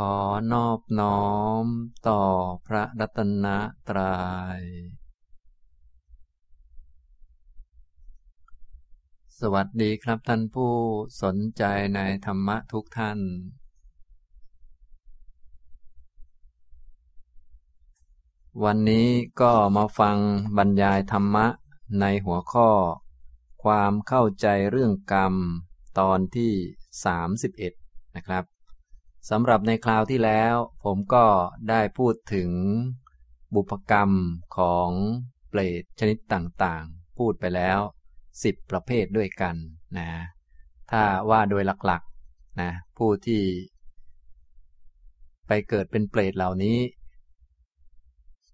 ขอนอบน้อมต่อพระรัตนตรยัย สวัสดีครับท่านผู้สนใจในธรรมะทุกท่าน วันนี้ก็มาฟังบรรยายธรรมะในหัวข้อ ความเข้าใจเรื่องกรรมตอนที่ 31 นะครับ สำหรับในคราวที่แล้ว ผมก็ได้พูดถึงบุพกรรมของเปรตชนิดต่างๆ พูดไปแล้วสิบประเภทด้วยกันนะถ้าว่าโดยหลักๆนะผู้ที่ ไปเกิดเป็นเปรตเหล่านี้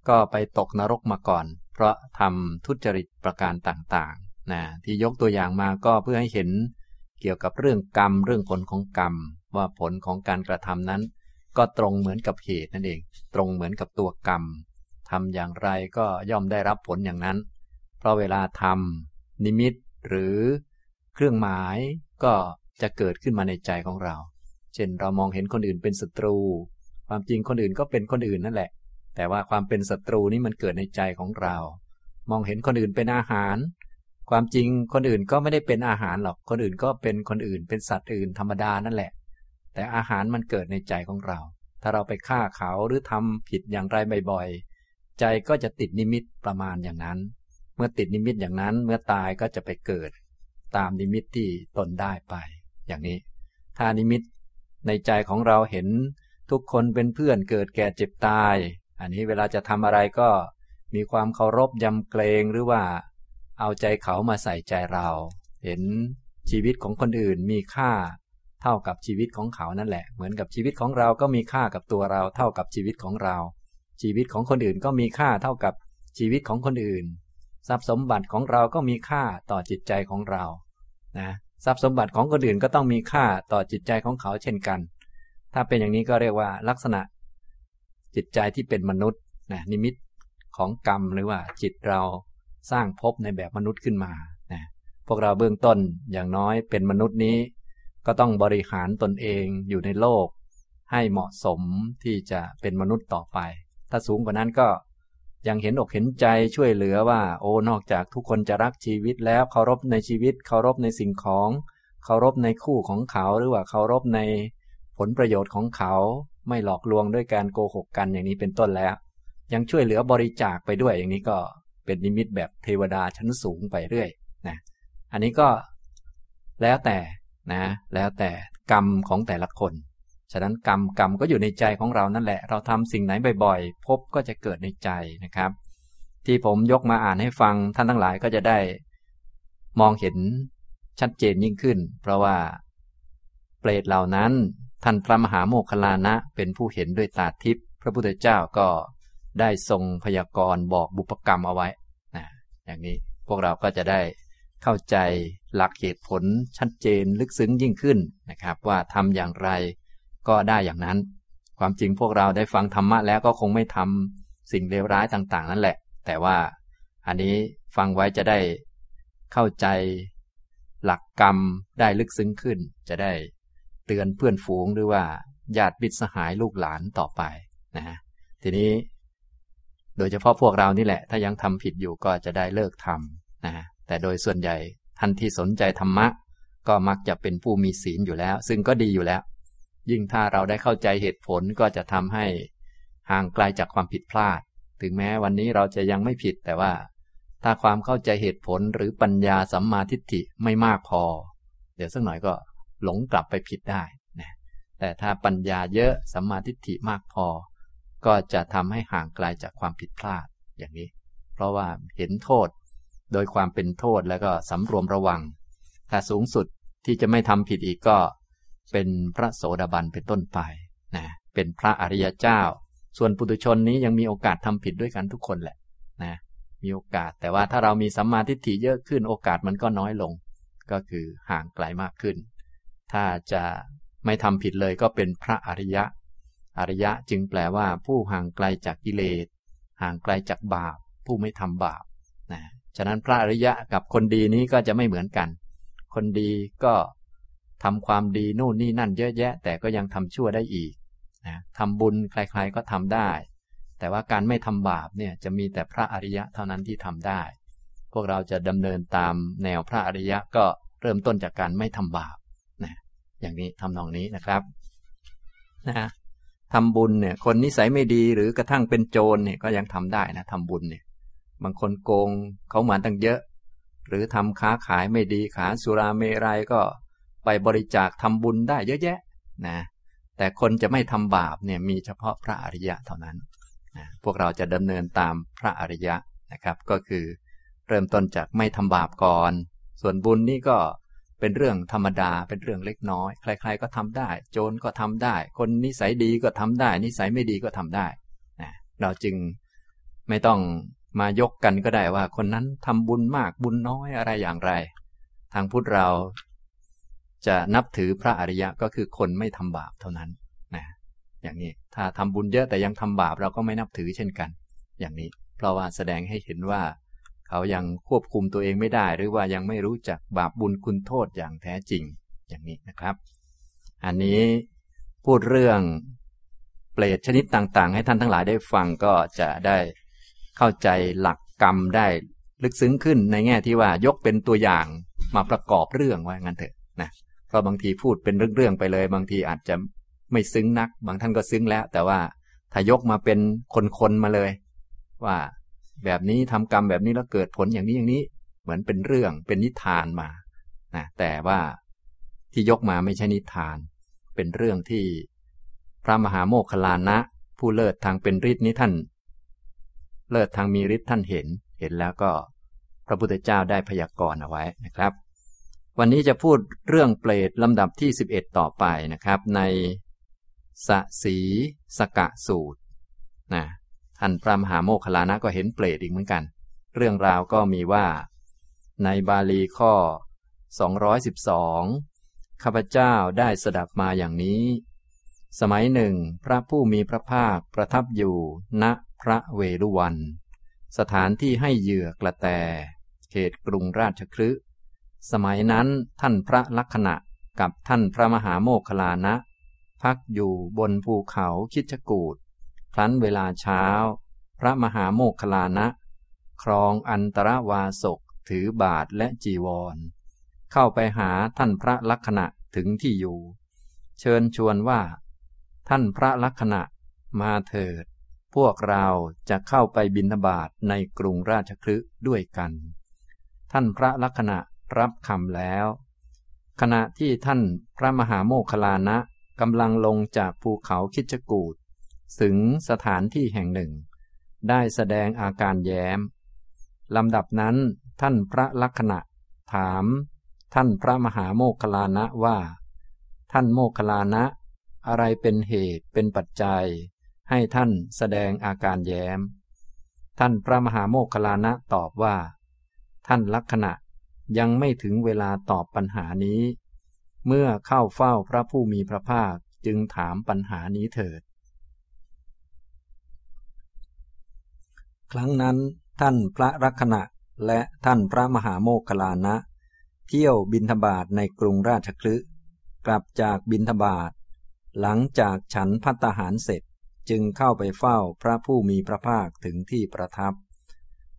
ก็ไปตกนรกมาก่อน เพราะทำทุจริตประการต่างๆนะที่ยกตัวอย่างมาก็เพื่อให้เห็นเกี่ยวกับเรื่องกรรมเรื่องผลของกรรม ว่าผลของการกระทำนั้น ก็ตรงเหมือนกับเหตุนั่นเอง ตรงเหมือนกับตัวกรรมทำอย่างไรก็ย่อมได้รับผลอย่างนั้น เพราะเวลาทำนิมิตหรือเครื่องหมายก็จะเกิดขึ้นมาในใจของเรา เช่นเรามองเห็นคนอื่นเป็นศัตรู ความจริงคนอื่นก็เป็นคนอื่นนั่นแหละ แต่ว่าความเป็นศัตรูนี้มันเกิดในใจของเรา มองเห็นคนอื่นเป็นอาหาร ความจริงคนอื่นก็ไม่ได้เป็นอาหารหรอก คนอื่นก็เป็นคนอื่น เป็นสัตว์อื่นธรรมดานั่นแหละ แต่อาหารมันเกิดในใจของเรา ถ้าเราไปฆ่าเขาหรือทำผิดอย่างไรบ่อยๆ ใจก็จะติดนิมิตประมาณอย่างนั้น เมื่อติดนิมิตอย่างนั้น เมื่อตายก็จะไปเกิด ตามนิมิตที่ตนได้ไป อย่างนี้ ถ้านิมิตในใจของเราเห็นทุกคนเป็นเพื่อนเกิดแก่เจ็บตาย อันนี้เวลาจะทำอะไรก็มีความเคารพยำเกรงหรือว่า เอาใจเขามาใส่ใจเรา เห็นชีวิตของคนอื่นมีค่า เท่ากับชีวิตของเขานั่นแหละ เหมือนกับชีวิตของเราก็มีค่ากับตัวเรา เท่ากับชีวิตของเรา ชีวิตของคนอื่นก็มีค่าเท่ากับชีวิตของคนอื่น ทรัพย์สมบัติของเราก็มีค่าต่อจิตใจของเรานะทรัพย์สมบัติของคนอื่นก็ต้องมีค่าต่อจิตใจของเขาเช่นกัน ถ้าเป็นอย่างนี้ก็เรียกว่าลักษณะ จิตใจที่เป็นมนุษย์นะนิมิตของกรรมหรือว่าจิตเราสร้างภพในแบบมนุษย์ขึ้นมานะพวกเราเบื้องต้นอย่างน้อยเป็นมนุษย์นี้ ก็ต้องบริหารตนเองอยู่ในโลก ให้เหมาะสมที่จะเป็นมนุษย์ต่อไป ถ้าสูงกว่านั้นก็ยังเห็นอกเห็นใจช่วยเหลือว่า โอ้นอกจากทุกคนจะรักชีวิตแล้วเคารพในชีวิต เคารพในสิ่งของ เคารพในคู่ของเขาหรือว่าเคารพในผลประโยชน์ของเขา ไม่หลอกลวงด้วยการโกหกกันอย่างนี้เป็นต้นแล้ว ยังช่วยเหลือบริจาคไปด้วยอย่างนี้ก็เป็นนิมิตแบบเทวดาชั้นสูงไปเรื่อยนะอันนี้ก็แล้วแต่ นะ แล้วแต่กรรมของแต่ละคน ฉะนั้นกรรมกรรมก็อยู่ในใจของเรานั่นแหละ เราทำสิ่งไหนบ่อยๆ พบก็จะเกิดในใจนะครับ ที่ผมยกมาอ่านให้ฟังท่านทั้งหลายก็จะได้ มองเห็นชัดเจนยิ่งขึ้น เพราะว่าเปรตเหล่านั้นท่านพระมหาโมคคลานะเป็นผู้เห็นด้วยตาทิพย์พระพุทธเจ้าก็ได้ทรงพยากรณ์บอกบุพกรรมเอาไว้นะอย่างนี้พวกเราก็จะได้ เข้าใจหลักเหตุผลชัดเจนลึกซึ้งยิ่งขึ้นนะครับ ว่าทำอย่างไรก็ได้อย่างนั้น ความจริงพวกเราได้ฟังธรรมะแล้วก็คงไม่ทำสิ่งเลวร้ายต่างๆ นั่นแหละ แต่ว่าอันนี้ฟังไว้จะได้เข้าใจหลักกรรมได้ลึกซึ้งขึ้น จะได้เตือนเพื่อนฝูงหรือว่าญาติบิดสหายลูกหลานต่อไปนะทีนี้ โดยเฉพาะพวกเรานี่แหละ ถ้ายังทำผิดอยู่ก็จะได้เลิกทำนะฮะ แต่โดยส่วนใหญ่ท่านที่สนใจธรรมะ ก็มักจะเป็นผู้มีศีลอยู่แล้ว ซึ่งก็ดีอยู่แล้ว ยิ่งถ้าเราได้เข้าใจเหตุผลก็จะทำให้ห่างไกลาจากความผิดพลาด ถึงแม้วันนี้เราจะยังไม่ผิดแต่ว่า ถ้าความเข้าใจเหตุผลหรือปัญญาสัมมาทิฏฐิไม่มากพอ เดี๋ยวสักหน่อยก็หลงกลับไปผิดได้นะแต่ถ้าปัญญาเยอะสัมมาทิฏฐิมากพอ ก็จะทำให้ห่างไกลาจากความผิดพลาดอย่างนี้ เพราะว่าเห็นโทษ โดยความเป็นโทษแล้วก็สำรวมระวัง ถ้าสูงสุดที่จะไม่ทำผิดอีกก็ เป็นพระโสดาบันเป็นต้นไปนะเป็นพระอริยเจ้า ส่วนปุถุชนนี้ยังมีโอกาสทำผิดด้วยกันทุกคนแหละนะมีโอกาสแต่ว่าถ้าเรามีสัมมาทิฏฐิเยอะขึ้นโอกาสมันก็น้อยลง ก็คือห่างไกลมากขึ้น ถ้าจะไม่ทำผิดเลยก็เป็นพระอริยะ อริยะจึงแปลว่าผู้ห่างไกลจากกิเลส ห่างไกลจากบาป ผู้ไม่ทำบาป ฉะนั้นพระอริยะกับคนดีนี้ก็จะไม่เหมือนกัน คนดีก็ทำความดีนู่นนี่นั่นเยอะแยะ แต่ก็ยังทำชั่วได้อีกนะทำบุญใครๆก็ทำได้ แต่ว่าการไม่ทำบาปเนี่ยจะมีแต่พระอริยะเท่านั้นที่ทำได้ พวกเราจะดำเนินตามแนวพระอริยะก็เริ่มต้นจากการไม่ทำบาปนะอย่างนี้ทำนองนี้นะครับนะทำบุญเนี่ยคนนิสัยไม่ดีหรือกระทั่งเป็นโจรเนี่ยก็ยังทำได้นะทำบุญเนี่ย บางคนโกงเขาหมาตั้งเยอะ หรือทำค้าขายไม่ดีขาสุราเมรัยก็ไปบริจาคทำบุญได้เยอะแยะนะแต่คนจะไม่ทำบาปเนี่ยมีเฉพาะพระอริยะเท่านั้นนะพวกเราจะดำเนินตามพระอริยะนะครับ ก็คือเริ่มต้นจากไม่ทำบาปก่อน ส่วนบุญนี่ก็เป็นเรื่องธรรมดาเป็นเรื่องเล็กน้อย ใคร ๆ ก็ทำได้ โจรก็ทำได้ คนนิสัยดีก็ทำได้ นิสัยไม่ดีก็ทำได้นะเราจึงไม่ต้อง มายกกันก็ได้ว่าคนนั้นทำบุญมากบุญน้อยอะไรอย่างไร ทางพุทธเราจะนับถือพระอริยะก็คือคนไม่ทำบาปเท่านั้นนะอย่างนี้ถ้าทำบุญเยอะแต่ยังทำบาปเราก็ไม่นับถือเช่นกัน อย่างนี้ เพราะว่าแสดงให้เห็นว่า เขายังควบคุมตัวเองไม่ได้ หรือว่ายังไม่รู้จักบาปบุญคุณโทษอย่างแท้จริง อย่างนี้นะครับ อันนี้พูดเรื่องเปรตชนิดต่างๆ ให้ท่านทั้งหลายได้ฟังก็จะได้ เข้าใจหลักกรรมได้ลึกซึ้งขึ้นในแง่ที่ว่ายกเป็นตัวอย่างมาประกอบเรื่องว่างั้นเถอะนะเพราะบางทีพูดเป็นเรื่องๆไปเลย บางทีอาจจะไม่ซึ้งนัก บางท่านก็ซึ้งแล้ว แต่ว่าถ้ายกมาเป็นคนๆมาเลย ว่าแบบนี้ทำกรรมแบบนี้แล้วเกิดผลอย่างนี้อย่างนี้ เหมือนเป็นเรื่องเป็นนิทานมานะแต่ว่าที่ยกมาไม่ใช่นิทาน เป็นเรื่องที่พระมหาโมคคลานะ ผู้เลิศทางเป็นฤทธิ์นี้ท่าน เลิศทางมีฤทธิ์ท่านเห็น เห็นแล้วก็ พระพุทธเจ้าได้พยากรณ์เอาไว้นะครับ วันนี้จะพูดเรื่องเปรตลำดับที่ 11 ต่อไปนะครับ ในสสีสกะสูตรนะท่านพระมหาโมคคลานะก็เห็นเปรตอีกเหมือนกัน เรื่องราวก็มีว่า ในบาลีข้อ 212 ข้าพเจ้าได้สดับมาอย่างนี้ สมัยหนึ่ง พระผู้มีพระภาคประทับอยู่ณ พระเวรุวัน สถานที่ให้เหยื่อกระแต เขตกรุงราชคฤห์สมัยนั้นท่านพระลักษณะกับท่านพระมหาโมคคลานะ พักอยู่บนภูเขาคิดกูดครั้นเวลาเช้า พระมหาโมคคลานะ ครองอันตรวาสกถือบาทและจีวร เข้าไปหาท่านพระลักษณะถึงที่อยู่ เชิญชวนว่า ท่านพระลักษณะมาเถิด พวกเราจะเข้าไปบิณฑบาตในกรุงราชคลึด้วยกัน ท่านพระลักษณะรับคำแล้ว ขณะที่ท่านพระมหาโมคคลานะกำลังลงจากภูเขาคิจกูดถึงสถานที่แห่งหนึ่ง ได้แสดงอาการแย้มลำดับนั้นท่านพระลักษณะถาม ท่านพระมหาโมคคลานะว่า ท่านโมคคลานะ อะไรเป็นเหตุเป็นปัจจัย ให้ท่านแสดงอาการแย้ม ท่านพระมหาโมคคลานะตอบว่า ท่านลักษณะยังไม่ถึงเวลาตอบปัญหานี้ เมื่อเข้าเฝ้าพระผู้มีพระภาคจึงถามปัญหานี้เถิด ครั้งนั้นท่านพระรักษณะและท่านพระมหาโมคคลานะ เที่ยวบินทบาทในกรุงราชคลึกลับจากบินทบาทหลังจากฉันพัตหารเสร็จ จึงเข้าไปเฝ้าพระผู้มีพระภาคถึงที่ประทับ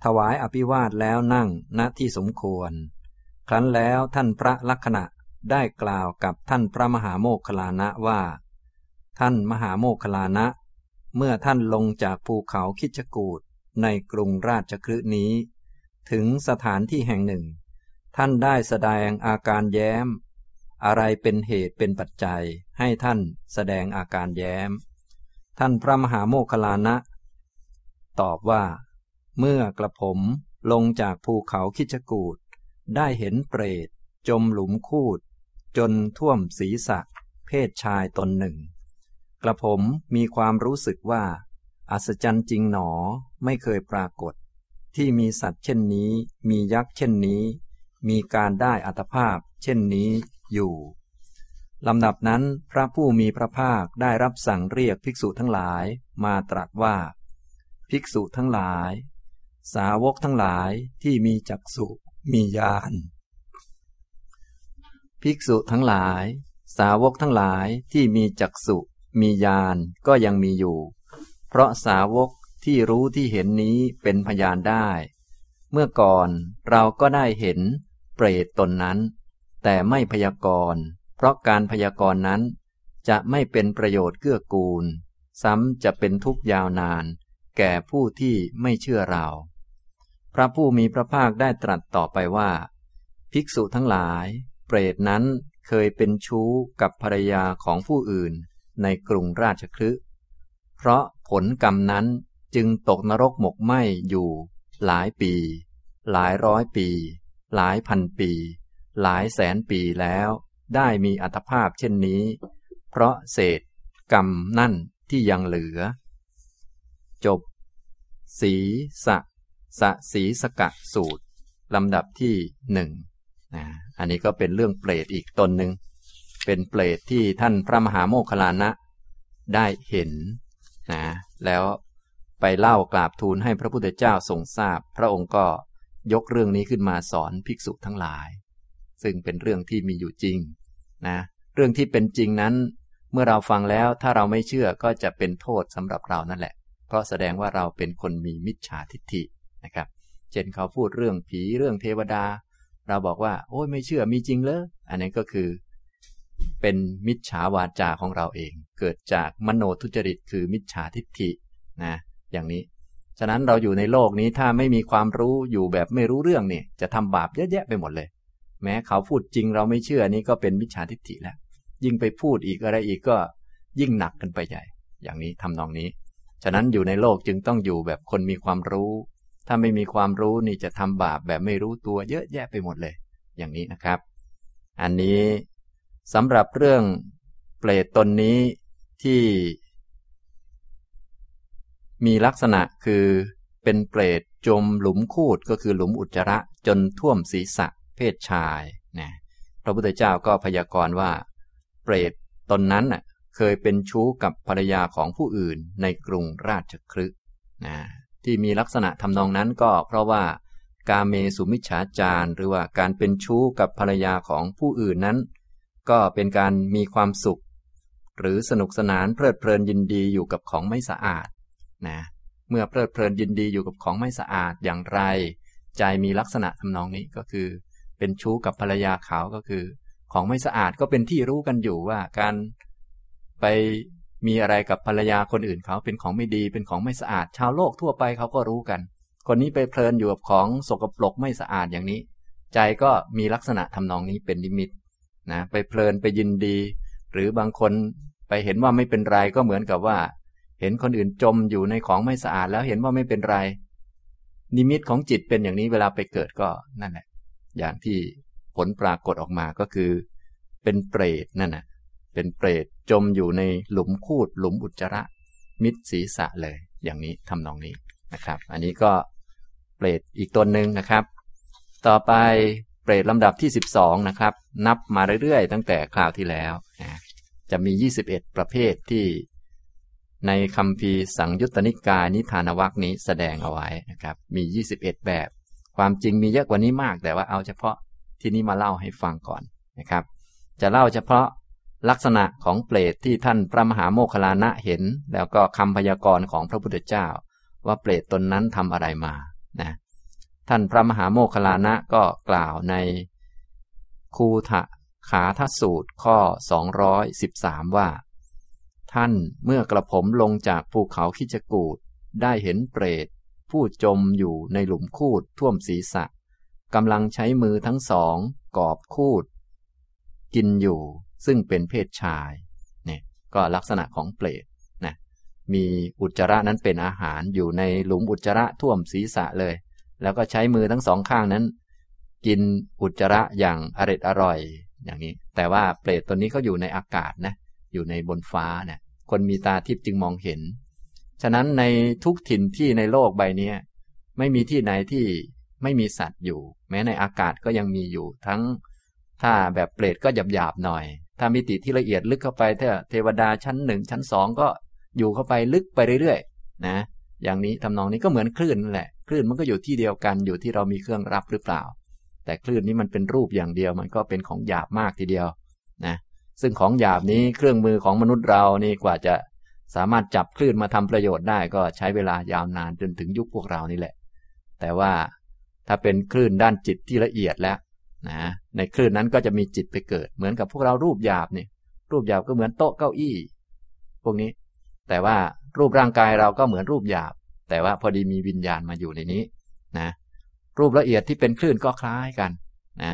ถวายอภิวาทแล้วนั่งณที่สมควร ครั้นแล้วท่านพระลักษณะได้กล่าวกับท่านพระมหาโมคคลานะว่า ท่านมหาโมคคลานะ เมื่อท่านลงจากภูเขาคิจกูดในกรุงราชคฤห์นี้ ถึงสถานที่แห่งหนึ่ง ท่านได้แสดงอาการแย้ม อะไรเป็นเหตุเป็นปัจจัยให้ท่านแสดงอาการแย้ม ท่านพระมหาโมคคลานะ ตอบว่า เมื่อกระผมลงจากภูเขาคิจกูดได้เห็นเปรต จมหลุมคูด จนท่วมศีรษะ เพศชายตนหนึ่ง กระผมมีความรู้สึกว่า อัศจรรย์จริงหนอไม่เคยปรากฏ ที่มีสัตว์เช่นนี้ มียักษ์เช่นนี้ มีการได้อัตภาพ เช่นนี้อยู่ ลำดับนั้นพระผู้มีพระภาคได้รับสั่งเรียกภิกษุทั้งหลายมาตรัสว่า ภิกษุทั้งหลาย สาวกทั้งหลายที่มีจักษุมีญาณภิกษุทั้งหลาย สาวกทั้งหลายที่มีจักษุมีญาณก็ยังมีอยู่ เพราะสาวกที่รู้ที่เห็นนี้เป็นพยานได้ เมื่อก่อนเราก็ได้เห็นเปรตตนนั้น แต่ไม่พยากรณ์ ราะการพยากรณ์นั้น จะไม่เป็นประโยชน์เกื้อกูล ซ้ำจะเป็นทุกยาวนาน แก่ผู้ที่ไม่เชื่อเรา พระผู้มีพระภาคได้ตรัสต่อไปว่า ภิกษุทั้งหลาย เปรตนั้นเคยเป็นชู้กับภรรยาของผู้อื่นในกรุงราชคลึเพราะผลกรรมนั้นจึงตกนรกหมกไหมอยู่ หลายปี หลายร้อยปี หลายพันปี หลายแสนปีแล้ว ได้มีอัตภาพเช่นนี้ เพราะเศษกรรมนั่นที่ยังเหลือ จบ สีสะ สะสีสกะสูตร ลำดับที่หนึ่งนะอันนี้ก็เป็นเรื่องเปรตอีกตนหนึ่ง เป็นเปรตที่ท่านพระมหาโมคคลานะ ได้เห็นนะแล้วไปเล่ากราบทูลให้พระพุทธเจ้าทรงทราบ พระองค์ก็ยกเรื่องนี้ขึ้นมาสอนภิกษุทั้งหลาย ซึ่งเป็นเรื่องที่มีอยู่จริง นะเรื่องที่เป็นจริงนั้น เมื่อเราฟังแล้วถ้าเราไม่เชื่อก็จะเป็นโทษสำหรับเรานั่นแหละ เพราะแสดงว่าเราเป็นคนมีมิจฉาทิฏฐินะครับ เช่นเขาพูดเรื่องผีเรื่องเทวดา เราบอกว่า โอ้ยไม่เชื่อมีจริงเลยอันนี้ก็คือ เป็นมิจฉาวาจาของเราเอง เกิดจากมโนทุจริตคือมิจฉาทิฏฐินะอย่างนี้ฉะนั้นเราอยู่ในโลกนี้ถ้าไม่มีความรู้อยู่แบบไม่รู้เรื่องเนี่ยจะทำบาปเยอะแยะไปหมดเลย แม้เขาพูดจริงเราไม่เชื่อนี่ก็เป็นมิจฉาทิฏฐิแล้ว ยิ่งไปพูดอีกอะไรอีกก็ยิ่งหนักกันไปใหญ่ อย่างนี้ทำนองนี้ ฉะนั้นอยู่ในโลกจึงต้องอยู่แบบคนมีความรู้ ถ้าไม่มีความรู้นี่จะทำบาปแบบไม่รู้ตัวเยอะแยะไปหมดเลย อย่างนี้นะครับ อันนี้สำหรับเรื่องเปรตตนนี้ที่มีลักษณะคือเป็นเปรตจมหลุมคูดก็คือหลุมอุจจาระจนท่วมศีรษะ เพศชายนะพระพุทธเจ้าก็พยากรณ์ว่า เปรตตนนั้นน่ะเคยเป็นชู้กับภรรยาของผู้อื่นในกรุงราชคลึนะที่มีลักษณะทำนองนั้นก็เพราะว่ากาเมสุมิชฌาจารหรือว่าการเป็นชู้กับภรรยาของผู้อื่นนั้น ก็เป็นการมีความสุข หรือสนุกสนานเพลิดเพลินยินดีอยู่กับของไม่สะอาดนะเมื่อเพลิดเพลินยินดีอยู่กับของไม่สะอาดอย่างไร ใจมีลักษณะทำนองนี้ก็คือ เป็นชู้กับภรรยาเขาก็คือ ของไม่สะอาดก็เป็นที่รู้กันอยู่ว่าการไปมีอะไรกับภรรยาคนอื่นเขาเป็นของไม่ดีเป็นของไม่สะอาด ชาวโลกทั่วไปเขาก็รู้กัน คนนี้ไปเพลินอยู่กับของสกปรกไม่สะอาดอย่างนี้ ใจก็มีลักษณะทำนองนี้เป็นนิมิตนะไปเพลินไปยินดี หรือบางคนไปเห็นว่าไม่เป็นไรก็เหมือนกับว่า เห็นคนอื่นจมอยู่ในของไม่สะอาดแล้วเห็นว่าไม่เป็นไร นิมิตของจิตเป็นอย่างนี้เวลาไปเกิดก็นั่นแหละ อย่างที่ผลปรากฏออกมาก็คือ เป็นเปรตนั่นน่ะเป็นเปรตจมอยู่ในหลุมคูดหลุมอุจจาระ มิดศีรษะเลย อย่างนี้ทำนองนี้นะครับ อันนี้ก็เปรตอีกตนหนึ่งนะครับ ต่อไปเปรตลำดับที่ 12 นะครับ นับมาเรื่อยๆ ตั้งแต่คราวที่แล้วนะจะมี 21 ประเภทที่ในคำพีสังยุตตนิกายนิทานวักนี้แสดงเอาไว้นะครับ มี 21 แบบ ความจริงมีเยอะกว่านี้มาก แต่ว่าเอาเฉพาะที่นี้มาเล่าให้ฟังก่อนนะครับ จะเล่าเฉพาะลักษณะของเปรตที่ท่านพระมหาโมคคลานะเห็น แล้วก็คำพยากรณ์ของพระพุทธเจ้า ว่าเปรตตนนั้นทำอะไรมานะท่านพระมหาโมคคลานะก็กล่าวในคูทะขาทสูตรข้อ 213 ว่า ท่านเมื่อกระผมลงจากภูเขาคิจกูดได้เห็นเปรต ผู้จมอยู่ในหลุมคูดท่วมศีรษะกำลังใช้มือทั้งสอง กอบคูด กินอยู่ซึ่งเป็นเพศชายเนี่ยก็ลักษณะของเปรตนะมีอุจจาระนั้นเป็นอาหารอยู่ในหลุมอุจจาระท่วมศีรษะเลย แล้วก็ใช้มือทั้งสองข้างนั้น กินอุจจาระอย่างอร็ดอร่อย อย่างนี้ แต่ว่าเปรตตัวนี้เขาอยู่ในอากาศนะอยู่ในบนฟ้าเนี่ยคนมีตาทิพย์จึงมองเห็น ฉะนั้นในทุกถิ่นที่ในโลกใบนี้ไม่มีที่ไหนที่ไม่มีสัตว์อยู่ แม้ในอากาศก็ยังมีอยู่ ทั้งถ้าแบบเปรตก็หยาบหยาบหน่อย ถ้ามิติที่ละเอียดลึกเข้าไปถ้าเทวดาชั้นหนึ่งชั้นสองก็อยู่เข้าไปลึกไปเรื่อยๆ นะ อย่างนี้ทำนองนี้ก็เหมือนคลื่นนั่นแหละ คลื่นมันก็อยู่ที่เดียวกันอยู่ที่เรามีเครื่องรับหรือเปล่า แต่คลื่นนี้มันเป็นรูปอย่างเดียวมันก็เป็นของหยาบมากทีเดียวนะซึ่งของหยาบนี้เครื่องมือของมนุษย์เรานี่กว่าจะ สามารถจับคลื่นมาทำประโยชน์ได้ก็ใช้เวลายาวนานจนถึงยุคพวกเรานี่แหละ แต่ว่าถ้าเป็นคลื่นด้านจิตที่ละเอียดแล้วนะในคลื่นนั้นก็จะมีจิตไปเกิด เหมือนกับพวกเรารูปหยาบนี่รูปหยาบก็เหมือนโต๊ะเก้าอี้ พวกนี้ แต่ว่ารูปร่างกายเราก็เหมือนรูปหยาบ แต่ว่าพอดีมีวิญญาณมาอยู่ในนี้นะรูปละเอียดที่เป็นคลื่นก็คล้ายกันนะ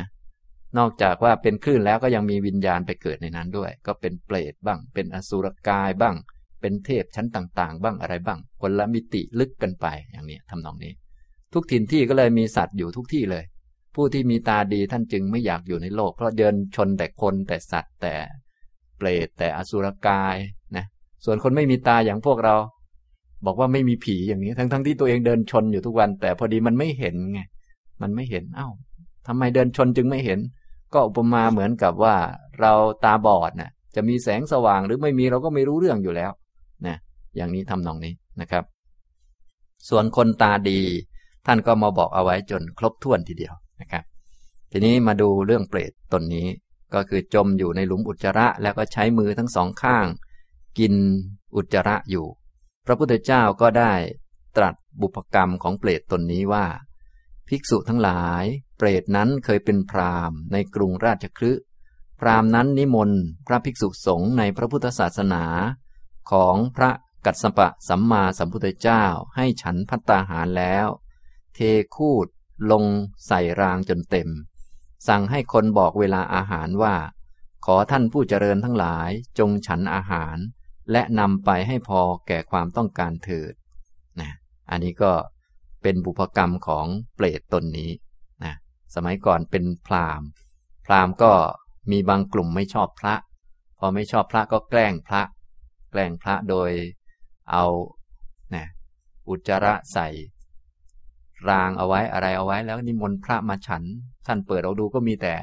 นอกจากว่าเป็นคลื่นแล้วก็ยังมีวิญญาณไปเกิดในนั้นด้วย ก็เป็นเปรตบ้าง เป็นอสุรกายบ้าง เป็นเทพชั้นต่างๆ บ้างอะไรบ้าง คนละมิติลึกกันไปอย่างนี้ทำนองนี้ ทุกถิ่นที่ก็เลยมีสัตว์อยู่ทุกที่เลย ผู้ที่มีตาดีท่านจึงไม่อยากอยู่ในโลก เพราะเดินชนแต่คนแต่สัตว์แต่เปรตแต่อสุรกายนะส่วนคนไม่มีตาอย่างพวกเรา บอกว่าไม่มีผีอย่างนี้ทั้งๆทที่ตัวเองเดินชนอยู่ทุกวัน แต่พอดีมันไม่เห็นไงมันไม่เห็นเอา้าทำไมเดินชนจึงไม่เห็น ก็อุปมาเหมือนกับว่าเราตาบอดนะ่ะจะมีแสงสว่างหรือไม่มีเราก็ไม่รู้เรื่องอยู่แล้ว อย่างนี้ทำนองนี้นะครับ ส่วนคนตาดี ท่านก็มาบอกเอาไว้จนครบถ้วนทีเดียวนะครับ ทีนี้มาดูเรื่องเปรตตนนี้ก็คือจมอยู่ในหลุมอุจจาระ แล้วก็ใช้มือทั้งสองข้าง กินอุจจาระอยู่ พระพุทธเจ้าก็ได้ตรัสบุพกรรมของเปรตตนนี้ว่า ภิกษุทั้งหลาย เปรตนั้นเคยเป็นพราหมณ์ในกรุงราชคฤห์พราหมณ์นั้นนิมนต์พระภิกษุสงฆ์ในพระพุทธศาสนา ของพระ กัสสปะสัมมาสัมพุทธเจ้าให้ฉันพัตตาหารแล้ว เทคูดลงใส่รางจนเต็ม สั่งให้คนบอกเวลาอาหารว่า ขอท่านผู้เจริญทั้งหลายจงฉันอาหาร และนำไปให้พอแก่ความต้องการเถิดนะอันนี้ก็เป็นบุพกรรมของเปรตตนนี้สมัยก่อนเป็นพราหมณ์ พราหมณ์ก็มีบางกลุ่มไม่ชอบพระ พอไม่ชอบพระก็แกล้งพระ แกล้งพระโดย เอาเนี่ยอุจจาระใส่ รางเอาไว้อะไรเอาไว้ แล้วนิมนต์พระมาฉัน ท่านเปิดเอาดูก็มีแต่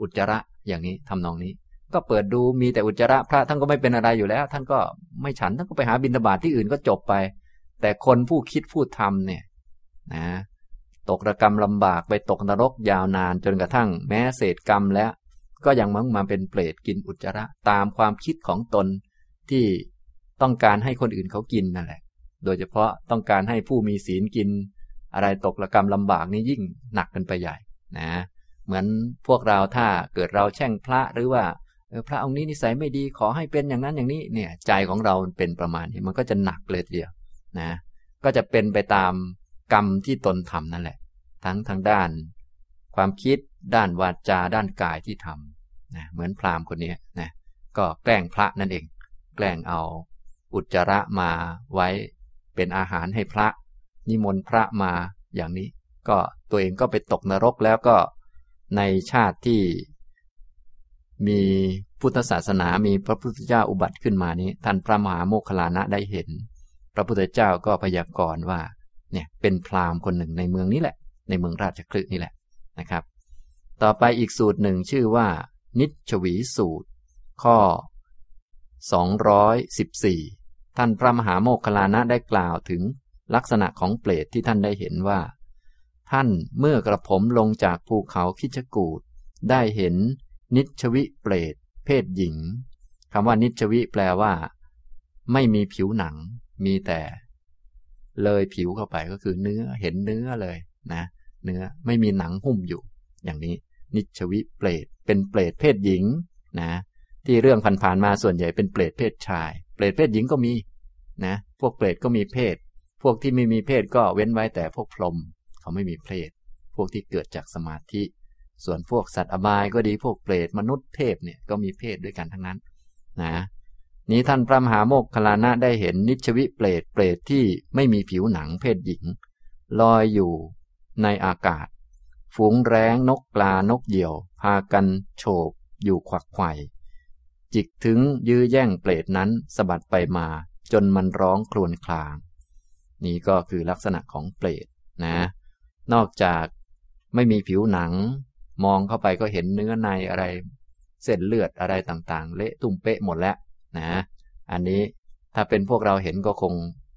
อุจจาระอย่างนี้ทำนองนี้ ก็เปิดดูมีแต่อุจจาระพระท่านก็ไม่เป็นอะไรอยู่แล้ว ท่านก็ไม่ฉันท่านก็ไปหาบิณฑบาตทที่อื่นก็จบไป แต่คนผู้คิดผู้ทำเนี่ยนะตกระกรรมลำบากไปตกนรกยาวนานจนกระทั่งแม้เศษกรรมแล้ว ก็ยังมั่งมาเป็นเปรตกินอุจจาระ ตามความคิดของตนที่ ต้องการให้คนอื่นเขากินนั่นแหละ โดยเฉพาะต้องการให้ผู้มีศีลกิน อะไรตกระกรรมลำบากนี่ยิ่งหนักกันไปใหญ่นะ เหมือนพวกเราถ้าเกิดเราแช่งพระหรือว่าพระองค์นี้นิสัยไม่ดีขอให้เป็นอย่างนั้นอย่างนี้เนี่ย ใจของเราเป็นประมาณนี้มันก็จะหนักเลยทีเดียวนะ ก็จะเป็นไปตามกรรมที่ตนทำนั่นแหละ ทั้งทางด้าน ความคิดด้านวาจาด้านกายที่ทำนะเหมือนพราหมณ์คนนี้นะก็แกล้งพระนั่นเอง แกล้งเอา อุจจาระมาไว้เป็นอาหารให้พระ นิมนต์พระมาอย่างนี้ ก็ตัวเองก็ไปตกนรกแล้วก็ในชาติที่ มีพุทธศาสนามีพระพุทธเจ้าอุบัติขึ้นมานี้ ท่านพระมหาโมคคลานะได้เห็น พระพุทธเจ้าก็พยากรณ์ว่า เนี่ยเป็นพราหมณ์คนหนึ่งในเมืองนี้แหละ ในเมืองราชคลึนี่แหละนะครับ ต่อไปอีกสูตรหนึ่งชื่อว่า นิชวีสูตร ข้อ 214 ท่านพระมหาโมคคลานะได้กล่าวถึงลักษณะของเปรตที่ท่านได้เห็นว่า ท่านเมื่อกระผมลงจากภูเขาคิชกูดได้เห็นนิชวิเปรต เพศหญิงคำว่านิชวิแปลว่า ไม่มีผิวหนัง มีแต่ เลยผิวเข้าไปก็คือเนื้อเห็นเนื้อเลยนะ เนื้อไม่มีหนังหุ้มอยู่ อย่างนี้ นิชวิเปรตเป็นเปรตเพศหญิงนะ ที่เรื่องผ่านๆมาส่วนใหญ่เป็นเปรตเพศชาย รตเพศหญิงก็มีนะ พวกเปรตก็มีเพศ พวกที่ไม่มีเพศก็เว้นไว้แต่พวกพรหมเขาไม่มีเพศ พวกที่เกิดจากสมาธิ ส่วนพวกสัตว์อบายก็ดีพวกเปรตมนุษย์เทพเนี่ยก็มีเพศด้วยกันทั้งนั้น นะ นี้ท่านพระมหาโมกขลานะได้เห็นนิชวิเปรตเปรตที่ไม่มีผิวหนังเพศหญิง ลอยอยู่ในอากาศ ฝูงแร้งนกปลานกเหยี่ยว พากันโฉบอยู่ขวักไข่ จิกถึงยื้อแย่งเปรตนั้นสะบัดไปมาจนมันร้องครวญคลาง นี่ก็คือลักษณะของเปรตนะ นอกจากไม่มีผิวหนัง มองเข้าไปก็เห็นเนื้อในอะไร เส้นเลือดอะไรต่างๆ เละตุ้มเป๊ะหมดแล้วนะ อันนี้ถ้าเป็นพวกเราเห็นก็คง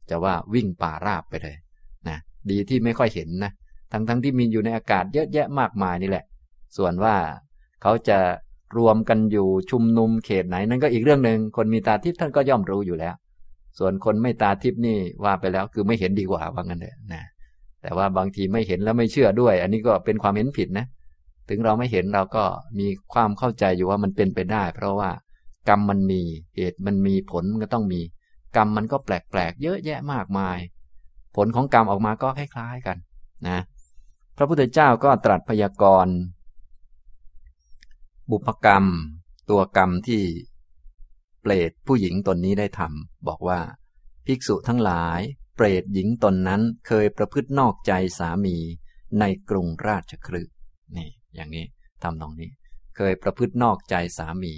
จะว่าวิ่งป่าราบไปเลยนะดีที่ไม่ค่อยเห็นนะทั้งๆทที่มีอยู่ในอากาศเยอะแยะมากมายนี่แหละ ส่วนว่าเขาจะ รวมกันอยู่ชุมนุมเขตไหนนั่นก็อีกเรื่องหนึ่งคนมีตาทิพย์ท่านก็ย่อมรู้อยู่แล้ว ส่วนคนไม่ตาทิพย์นี่ว่าไปแล้วคือไม่เห็นดีกว่าว่างั้นเถอะนะแต่ว่าบางทีไม่เห็นแล้วไม่เชื่อด้วย อันนี้ก็เป็นความเห็นผิดนะ ถึงเราไม่เห็นเราก็มีความเข้าใจอยู่ว่ามันเป็นไปได้ เพราะว่ากรรมมันมีเหตุมันมีผลมันก็ต้องมี กรรมมันก็แปลกๆเยอะแยะมากมาย ผลของกรรมออกมาก็คล้ายๆกันนะ พระพุทธเจ้าก็ตรัสพยากรณ์ บุพกรรม ตัวกรรมที่ เปรตผู้หญิงตนนี้ได้ทำบอกว่า ภิกษุทั้งหลาย เปรตหญิงตนนั้นเคยประพฤตินอกใจสามีในกรุงราชคฤห์นี่ อย่างนี้ทำตรงนี้ เคยประพฤตินอกใจสามี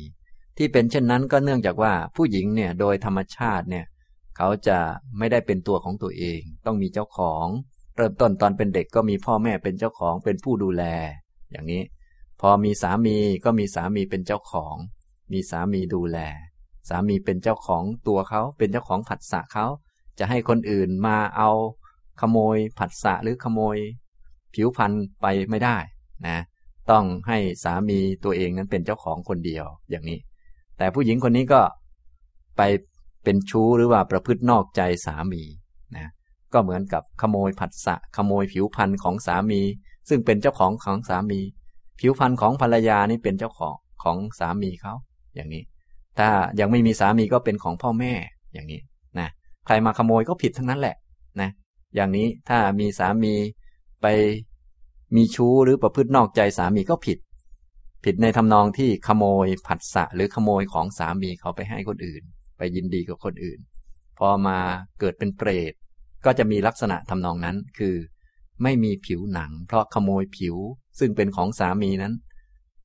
ที่เป็นเช่นนั้นก็เนื่องจากว่าผู้หญิงเนี่ยโดยธรรมชาติเนี่ย เขาจะไม่ได้เป็นตัวของตัวเอง ต้องมีเจ้าของ เริ่มต้นตอนเป็นเด็กก็มีพ่อแม่เป็นเจ้าของเป็นผู้ดูแล อย่างนี้ พอมีสามีก็มีสามีเป็นเจ้าของ มีสามีดูแล สามีเป็นเจ้าของตัวเขาเป็นเจ้าของผัสสะเขาจะให้คนอื่นมาเอาขโมยผัสสะหรือขโมย ผิวพันธุ์ไปไม่ได้นะต้องให้สามีตัวเองนั้นเป็นเจ้าของคนเดียวอย่างนี้ แต่ผู้หญิงคนนี้ก็ไปเป็นชู้หรือว่าประพฤตินอกใจสามีนะก็เหมือนกับขโมยผัสสะขโมยผิวพันธุ์ของสามี ซึ่งเป็นเจ้าของของสามี ผิวพันธุ์ของภรรยานี่เป็นเจ้าของของสามีเขาอย่างนี้ ถ้ายังไม่มีสามีก็เป็นของพ่อแม่อย่างนี้นะใครมาขโมยก็ผิดทั้งนั้นแหละนะอย่างนี้ถ้ามีสามีไปมีชู้หรือประพฤตินอกใจสามีก็ผิด ผิดในทำนองที่ขโมยผัสสะหรือขโมยของสามีเขาไปให้คนอื่น ไปยินดีกับคนอื่น พอมาเกิดเป็นเปรตก็จะมีลักษณะทำนองนั้นคือ ไม่มีผิวหนัง เพราะขโมยผิวซึ่งเป็นของสามีนั้น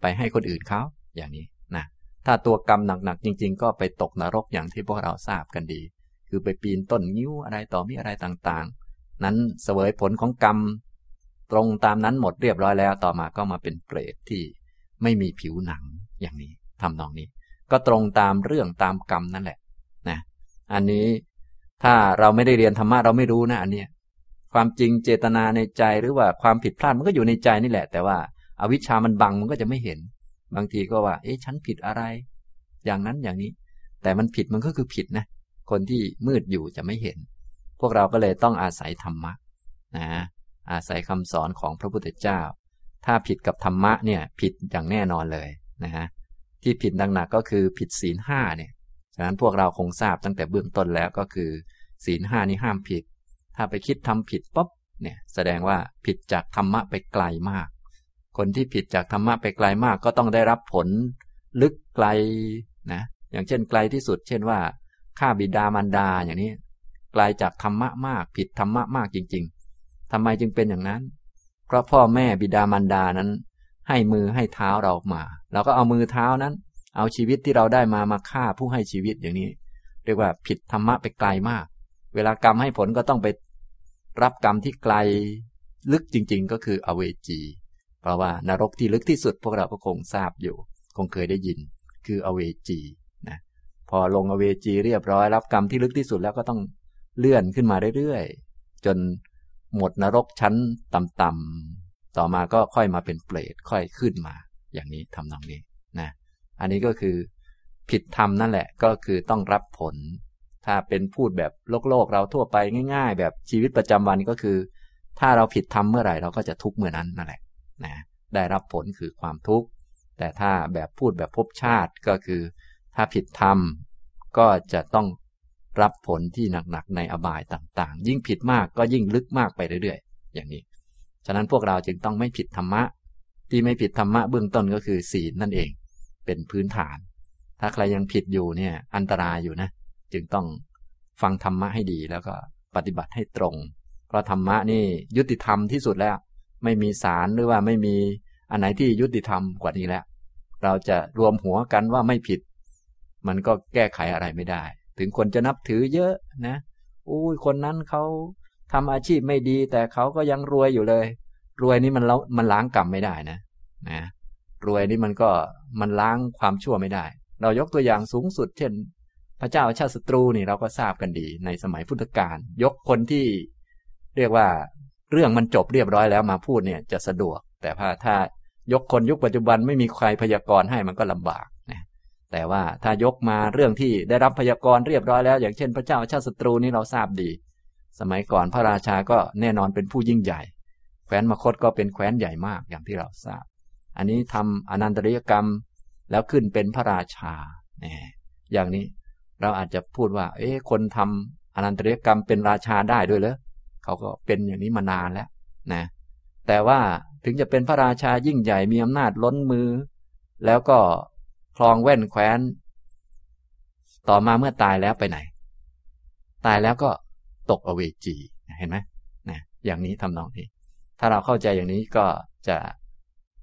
ไปให้คนอื่นเขาอย่างนี้นะถ้าตัวกรรมหนักๆจริง ๆ ก็ไปตกนรกอย่างที่พวกเราทราบกันดี คือไปปีนต้นงิ้วอะไรต่อมีอะไรต่างๆ นั้นเสวยผลของกรรม ตรงตามนั้นหมดเรียบร้อยแล้วต่อมาก็มาเป็นเปรตที่ไม่มีผิวหนังอย่างนี้ทำนองนี้ ก็ตรงตามเรื่องตามกรรมนั่นแหละนะอันนี้ถ้าเราไม่ได้เรียนธรรมะเราไม่รู้นะอันเนี้ย ความจริงเจตนาในใจหรือว่าความผิดพลาดมันก็อยู่ในใจนี่แหละ แต่ว่าอาวิชามันบังมันก็จะไม่เห็น บางทีก็ว่า เอ๊ะฉันผิดอะไร อย่างนั้นอย่างนี้ แต่มันผิดมันก็คือผิดนะ คนที่มืดอยู่จะไม่เห็น พวกเราก็เลยต้องอาศัยธรรมะนะอาศัยคำสอนของพระพุทธเจ้า ถ้าผิดกับธรรมะเนี่ย ผิดอย่างแน่นอนเลยนะฮะที่ผิดดังหนักก็คือผิดศีลห้าเนี่ยฉะนั้นพวกเราคงทราบตั้งแต่เบื้องต้นแล้วก็คือ ศีลห้านี้ห้ามผิด ถ้าไปคิดทำผิดปุ๊บเนี่ยแสดงว่าผิดจากธรรมะไปไกลมาก คนที่ผิดจากธรรมะไปไกลมากก็ต้องได้รับผลลึกไกลนะอย่างเช่นไกลที่สุด เช่นว่าฆ่าบิดามารดาอย่างนี้ ไกลาจากธรรมะมาก ผิดธรรมะมากจริง ๆทำไมจึงเป็นอย่างนั้น เพราะพ่อแม่บิดามารดานั้น ให้มือให้เท้าเรามาเราก็เอามือเท้านั้น เอาชีวิตที่เราได้มามาฆ่าผู้ให้ชีวิตอย่างนี้ เรียกว่าผิดธรรมะไปไกลมาก เวลากรรมให้ผลก็ต้องไปรับกรรมที่ไกลลึกจริง ๆ ก็คืออเวจี เพราะว่านรกที่ลึกที่สุดพวกเราก็คงทราบอยู่ คงเคยได้ยิน คืออเวจีนะพอลงอเวจีเรียบร้อยรับกรรมที่ลึกที่สุดแล้วก็ต้องเลื่อนขึ้นมาเรื่อยๆ จนหมดนรกชั้นต่ำๆต่อมาก็ค่อยมาเป็นเปรตค่อยขึ้นมา อย่างนี้ทำนองนี้นะอันนี้ก็คือผิดธรรมนั่นแหละก็คือต้องรับผล ถ้าเป็นพูดแบบโลกโลกเราทั่วไปง่าย ๆ แบบชีวิตประจำวันก็คือ ถ้าเราผิดธรรมเมื่อไหร่เราก็จะทุกข์เมื่อนั้นนั่นแหละนะได้รับผลคือความทุกข์แต่ถ้าแบบพูดแบบภพชาติก็คือ ถ้าผิดธรรมก็จะต้องรับผลที่หนักๆในอบายต่างๆ ยิ่งผิดมากก็ยิ่งลึกมากไปเรื่อยๆ อย่างนี้ ฉะนั้นพวกเราจึงต้องไม่ผิดธรรมะ ที่ไม่ผิดธรรมะเบื้องต้นก็คือศีลนั่นเอง เป็นพื้นฐาน ถ้าใครยังผิดอยู่เนี่ยอันตรายอยู่นะ จึงต้องฟังธรรมะให้ดีแล้วก็ปฏิบัติให้ตรง เพราะธรรมะนี่ยุติธรรมที่สุดแล้ว ไม่มีสารหรือว่าไม่มีอันไหนที่ยุติธรรมกว่านี้แล้ว เราจะรวมหัวกันว่าไม่ผิด มันก็แก้ไขอะไรไม่ได้ ถึงคนจะนับถือเยอะนะอุ้ยคนนั้นเขาทำอาชีพไม่ดี แต่เขาก็ยังรวยอยู่เลย รวยนี่มันแล้วมันล้างกรรมไม่ได้นะนะรวยนี่มันก็มันล้างความชั่วไม่ได้ เรายกตัวอย่างสูงสุด เช่น พระเจ้าชาติศัตรูนี่เราก็ทราบกันดี ในสมัยพุทธกาลยกคนที่เรียกว่าเรื่องมันจบเรียบร้อยแล้วมาพูดเนี่ยจะสะดวก แต่ถ้าถ้ายกคนยุคปัจจุบันไม่มีใครพยากรณ์ให้มันก็ลำบากนะแต่ว่าถ้ายกมาเรื่องที่ได้รับพยากรณ์เรียบร้อยแล้ว อย่างเช่น พระเจ้าชาติศัตรูนี้เราทราบดี สมัยก่อนพระราชาก็แน่นอนเป็นผู้ยิ่งใหญ่แคว้นมคตก็เป็นแคว้นใหญ่มากอย่างที่เราทราบ อันนี้ทำอนันตริยกรรมแล้วขึ้นเป็นพระราชาเนี่ยอย่างนี้ เราอาจจะพูดว่า เอ๊ะคนทำอนันตริยกรรมเป็นราชาได้ด้วยเหรอเขาก็เป็นอย่างนี้มานานแล้วนะแต่ว่าถึงจะเป็นพระราชายิ่งใหญ่มีอำนาจล้นมือ แล้วก็คลองแว่นแคว้น ต่อมาเมื่อตายแล้วไปไหน ตายแล้วก็ตกอเวจีเห็นไหมนะอย่างนี้ทำนองนี้ ถ้าเราเข้าใจอย่างนี้ก็จะ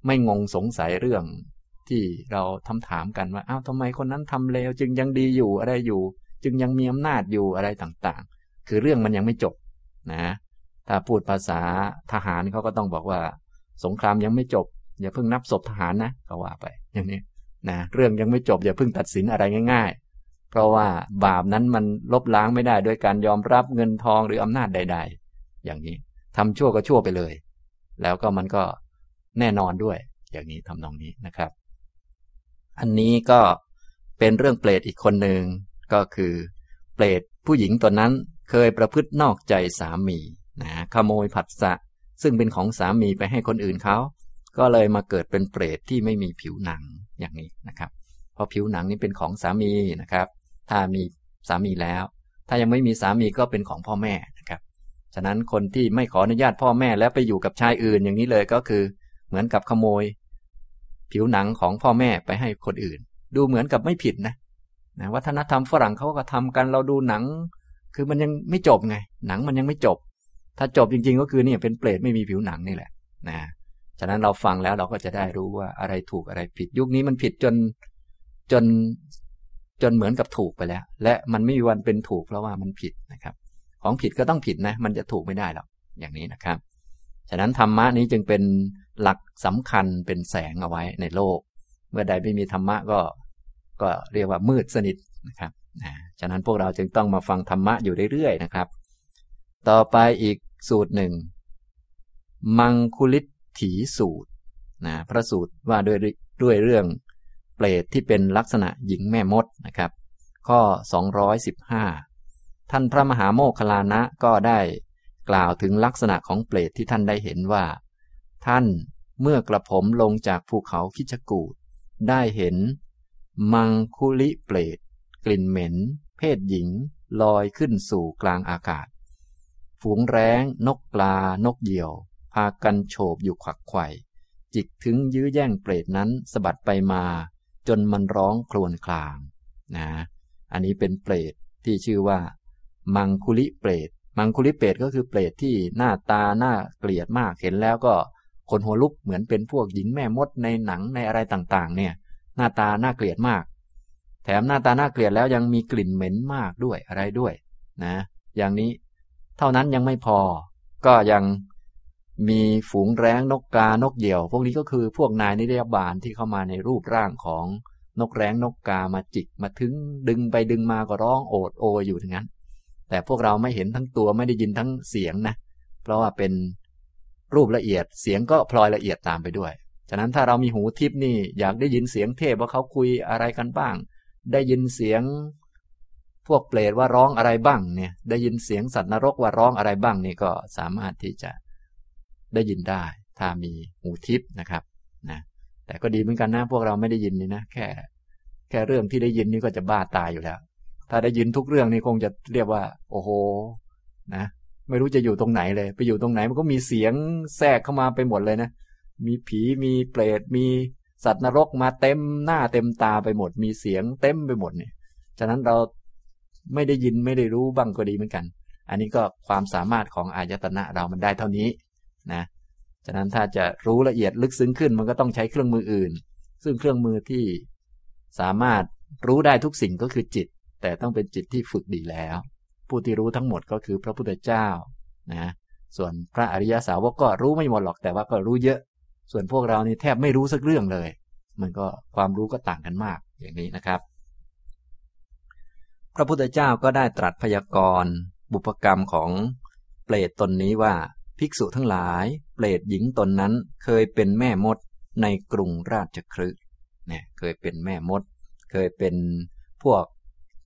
ไม่งงสงสัยเรื่อง ที่เราทำถามกันว่าอ้าวทำไมคนนั้นทำเลวจึงยังดีอยู่อะไรอยู่ จึงยังมีอำนาจอยู่อะไรต่างๆ คือเรื่องมันยังไม่จบนะถ้าพูดภาษาทหารเขาก็ต้องบอกว่า สงครามยังไม่จบ อย่าเพิ่งนับศพทหารนะก็ว่าไป อย่างนี้นะเรื่องยังไม่จบอย่าเพิ่งตัดสินอะไรง่าย ๆ เพราะว่าบาปนั้นมันลบล้างไม่ได้ด้วยการยอมรับเงินทองหรืออำนาจใด ๆ อย่างนี้ทำชั่วก็ชั่วไปเลย แล้วก็มันก็แน่นอนด้วย อย่างนี้ทำนองนี้นะครับ อันนี้ก็เป็นเรื่องเปรตอีกคนหนึ่งก็คือ เปรตผู้หญิงตนนั้นเคยประพฤตินอกใจสามีนะขโมยผัสสะ ซึ่งเป็นของสามีไปให้คนอื่นเขา ก็เลยมาเกิดเป็นเปรตที่ไม่มีผิวหนังอย่างนี้นะครับ เพราะผิวหนังนี้เป็นของสามีนะครับ ถ้ามีสามีแล้ว ถ้ายังไม่มีสามีก็เป็นของพ่อแม่นะครับ ฉะนั้นคนที่ไม่ขออนุญาตพ่อแม่แล้วไปอยู่กับชายอื่นอย่างนี้เลยก็คือ เหมือนกับขโมย ผิวหนังของพ่อแม่ไปให้คนอื่น ดูเหมือนกับไม่ผิดนะนะวัฒนธรรมฝรั่งเขาก็ทำกันเราดูหนัง คือมันยังไม่จบไง หนังมันยังไม่จบ ถ้าจบจริง ๆ ก็คือเนี่ยเป็นเปรตไม่มีผิวหนังนี่แหละนะฉะนั้นเราฟังแล้วเราก็จะได้รู้ว่าอะไรถูกอะไรผิด ยุคนี้มันผิดจนจนจนเหมือนกับถูกไปแล้ว และมันไม่มีวันเป็นถูกเพราะว่ามันผิดนะครับ ของผิดก็ต้องผิดนะ มันจะถูกไม่ได้หรอกอย่างนี้นะครับ ฉะนั้นธรรมะนี้จึงเป็น หลักสำคัญเป็นแสงเอาไว้ในโลก เมื่อใดไม่มีธรรมะก็ก็เรียกว่ามืดสนิทนะครับนะฉะนั้นพวกเราจึงต้องมาฟังธรรมะอยู่เรื่อยๆนะครับ ต่อไปอีกสูตรหนึ่ง มังคุลิถีสูตรนะพระสูตรว่าด้วยด้วยเรื่องเปรตที่เป็นลักษณะหญิงแม่มดนะครับ ข้อ 215 ท่านพระมหาโมคคลานะก็ได้กล่าวถึงลักษณะของเปรตที่ท่านได้เห็นว่า ท่านเมื่อกระผมลงจากภูเขาคิชกูดได้เห็น มังคุลิเปรตกลิ่นเหม็น เพศหญิง ลอยขึ้นสู่กลางอากาศ ฝูงแร้ง นกปลา นกเหยี่ยว พากันโฉบอยู่ขวักไข่จิกถึงยื้อแย่งเปรตนั้นสะบัดไปมา จนมันร้องครวญคลางนะอันนี้เป็นเปรตที่ชื่อว่า มังคุลิเปรตมังคุลิเปรตก็คือเปรตที่หน้าตาหน้าเกลียดมากเห็นแล้วก็ คนหัวลุกเหมือนเป็นพวกหญิงแม่มดในหนังในอะไรต่างๆ เนี่ย หน้าตาหน้าเกลียดมาก แถมหน้าตาน้าเกลียดแล้วยังมีกลิ่นเหม็นมากด้วยอะไรด้วย นะ อย่างนี้ เท่านั้นยังไม่พอ ก็ยังมีฝูงแร้งนกกานกเหยี่ยว พวกนี้ก็คือพวกนายนิรยบาลที่เข้ามาในรูปร่างของนกแร้งนกกามาจิกมาถึงดึงไปดึงมาก็ร้องโอดโอยอยู่ทั้งนั้น แต่พวกเราไม่เห็นทั้งตัวไม่ได้ยินทั้งเสียงนะ เพราะว่าเป็น รูปละเอียด เสียงก็พลอยละเอียดตามไปด้วย ฉะนั้นถ้าเรามีหูทิพนี่อยากได้ยินเสียงเทพว่าเขาคุยอะไรกันบ้าง ได้ยินเสียง พวกเปรตว่าร้องอะไรบ้างเนี่ย ได้ยินเสียงสัตว์นรกว่าร้องอะไรบ้างนี่ก็สามารถที่จะได้ยินได้ ถ้ามีหูทิพนะครับนะแต่ก็ดีเหมือนกันนะพวกเราไม่ได้ยินนี่นะแค่ แค่เรื่องที่ได้ยินนี่ก็จะบ้าตายอยู่แล้ว ถ้าได้ยินทุกเรื่องนี่คงจะเรียกว่า โอ้โห นะ ไม่รู้จะอยู่ตรงไหนเลย ไปอยู่ตรงไหนมันก็มีเสียงแทรกเข้ามาไปหมดเลยนะ มีผีมีเปรตมีสัตว์นรกมาเต็มหน้าเต็มตาไปหมด มีเสียงเต็มไปหมดเนี่ย ฉะนั้นเราไม่ได้ยินไม่ได้รู้บ้างก็ดีเหมือนกัน อันนี้ก็ความสามารถของอายตนะเรามันได้เท่านี้นะ ฉะนั้นถ้าจะรู้ละเอียดลึกซึ้งขึ้นมันก็ต้องใช้เครื่องมืออื่น ซึ่งเครื่องมือที่สามารถรู้ได้ทุกสิ่งก็คือจิต แต่ต้องเป็นจิตที่ฝึกดีแล้ว ผู้ที่รู้ทั้งหมดก็คือพระพุทธเจ้านะส่วนพระอริยสาวกก็รู้ไม่หมดหรอกแต่ว่าก็รู้เยอะ ส่วนพวกเรานี่แทบไม่รู้สักเรื่องเลย มันก็ความรู้ก็ต่างกันมากอย่างนี้นะครับ พระพุทธเจ้าก็ได้ตรัสพยากรณ์บุพกรรมของเปรตตนนี้ว่าภิกษุทั้งหลาย เปรตหญิงตนนั้นเคยเป็นแม่มดในกรุงราชคฤห์เนี่ยเคยเป็นแม่มด เคยเป็นพวก